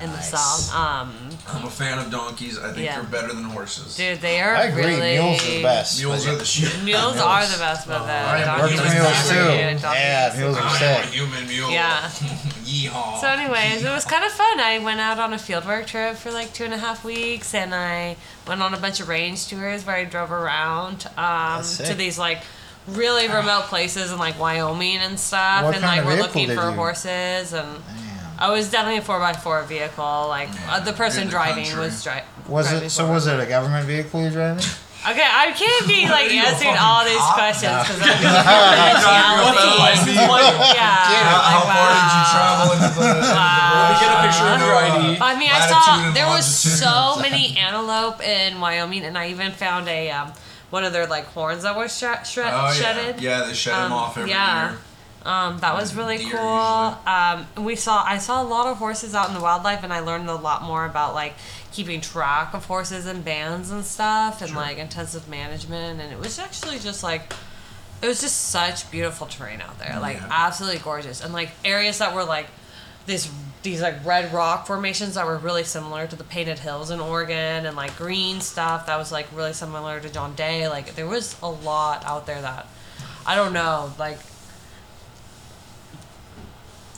in the Nice. south. Um, I'm a fan of donkeys. I think Yeah. they're better than horses. dude, they are I agree, really mules are the best. Mules are the shit. Mules are the best, but the I am a donkeys Works human are mules being. too. good. Donkeys Yeah, mules are. I'm a sick. human mule. Yeah. Yeehaw. So, anyways, it was kind of fun. I went out on a fieldwork trip for like two and a half weeks, and I went on a bunch of range tours where I drove around um, That's to sick. these like really remote places in like Wyoming and stuff, What and kind like of we're looking for you- horses and. Damn. I was definitely a four x four vehicle. Like uh, the person the driving country. was driving. Was it so? Was it a government vehicle you're driving? Okay, I can't be like you, answering all these cop? questions because Driving I'm a yeah. How, how far did you travel into the? into the Wow. Get a picture of your Uh, ID. I mean, I saw there was so many antelope in Wyoming, and I even found a um, one of their like horns that was sh- shred- Oh yeah, shedded. yeah. They shed them Um, off every yeah. year. Um, that was really Deer cool. Um, we saw I saw a lot of horses out in the wildlife, and I learned a lot more about like keeping track of horses and bands and stuff, and Sure. like intensive management. And it was actually just like it was just such beautiful terrain out there, like Yeah. absolutely gorgeous, and like areas that were like this these like red rock formations that were really similar to the Painted Hills in Oregon, and like green stuff that was like really similar to John Day. Like there was a lot out there that I don't know, like.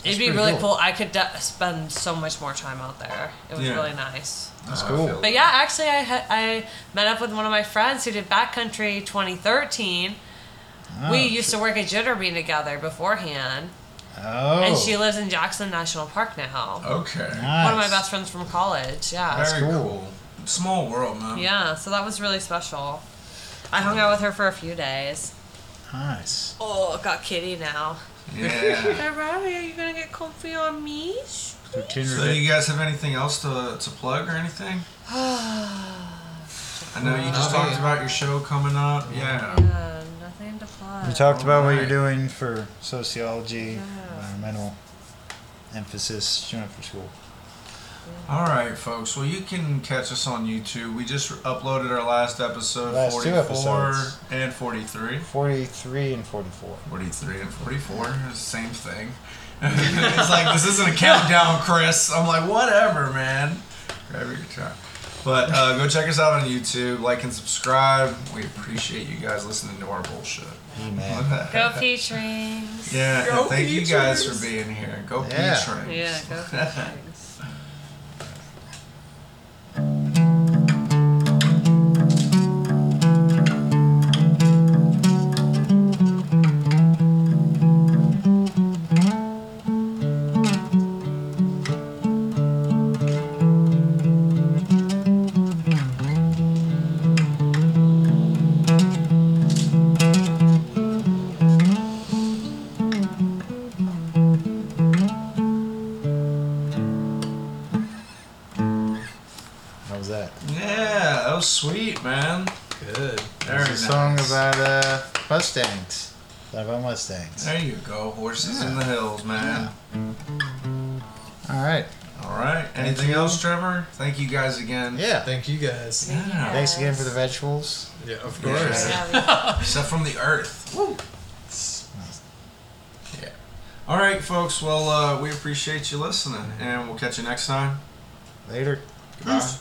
It'd be really cool. cool. I could de- spend so much more time out there. It was Yeah. really nice. That's Oh, cool. feel But yeah, actually, I ha- I met up with one of my friends who did backcountry 2013. we Oh, used to work at Jitterbean together beforehand, Oh. and she oh. lives in Jackson National Park now. Okay. Nice. One of my best friends from college. Yeah. Very cool. cool. Small world, man. Yeah, so that was really special. I hung out with her for a few days. Nice. Oh, got kitty now. Yeah. Hey, Robbie, are you gonna get comfy on me? So So, you guys have anything else to, to plug or anything? I know you just talked about your show coming up. Yeah. Yeah, nothing to plug. You talked about what you're doing for sociology, Yeah. environmental emphasis, showing up for school. All right, folks. Well, you can catch us on YouTube. We just uploaded our last episode, Last two 44 episodes. and 43. 43 and 44. 43 and 44 is the same thing. it's like, this isn't a countdown, Chris. I'm like, whatever, man. Grab your guitar. But uh, go check us out on YouTube. Like and subscribe. We appreciate you guys listening to our bullshit. E-man. Go Peach Rings. Yeah, Go and thank you guys Peaches. for being here. Go Yeah. Peach Rings. Yeah, go Peacherings. How Mustangs. About Mustangs. There you go. Horses in the hills, man. All right. All right. Anything you. else, Trevor? Thank you guys again. Yeah. Thank you guys. Yeah. Thanks again for the vegetables. Yeah, of course. Yeah, we- Stuff from the earth. Yeah. All right, folks. Well, uh, we appreciate you listening, and we'll catch you next time. Later. Goodbye.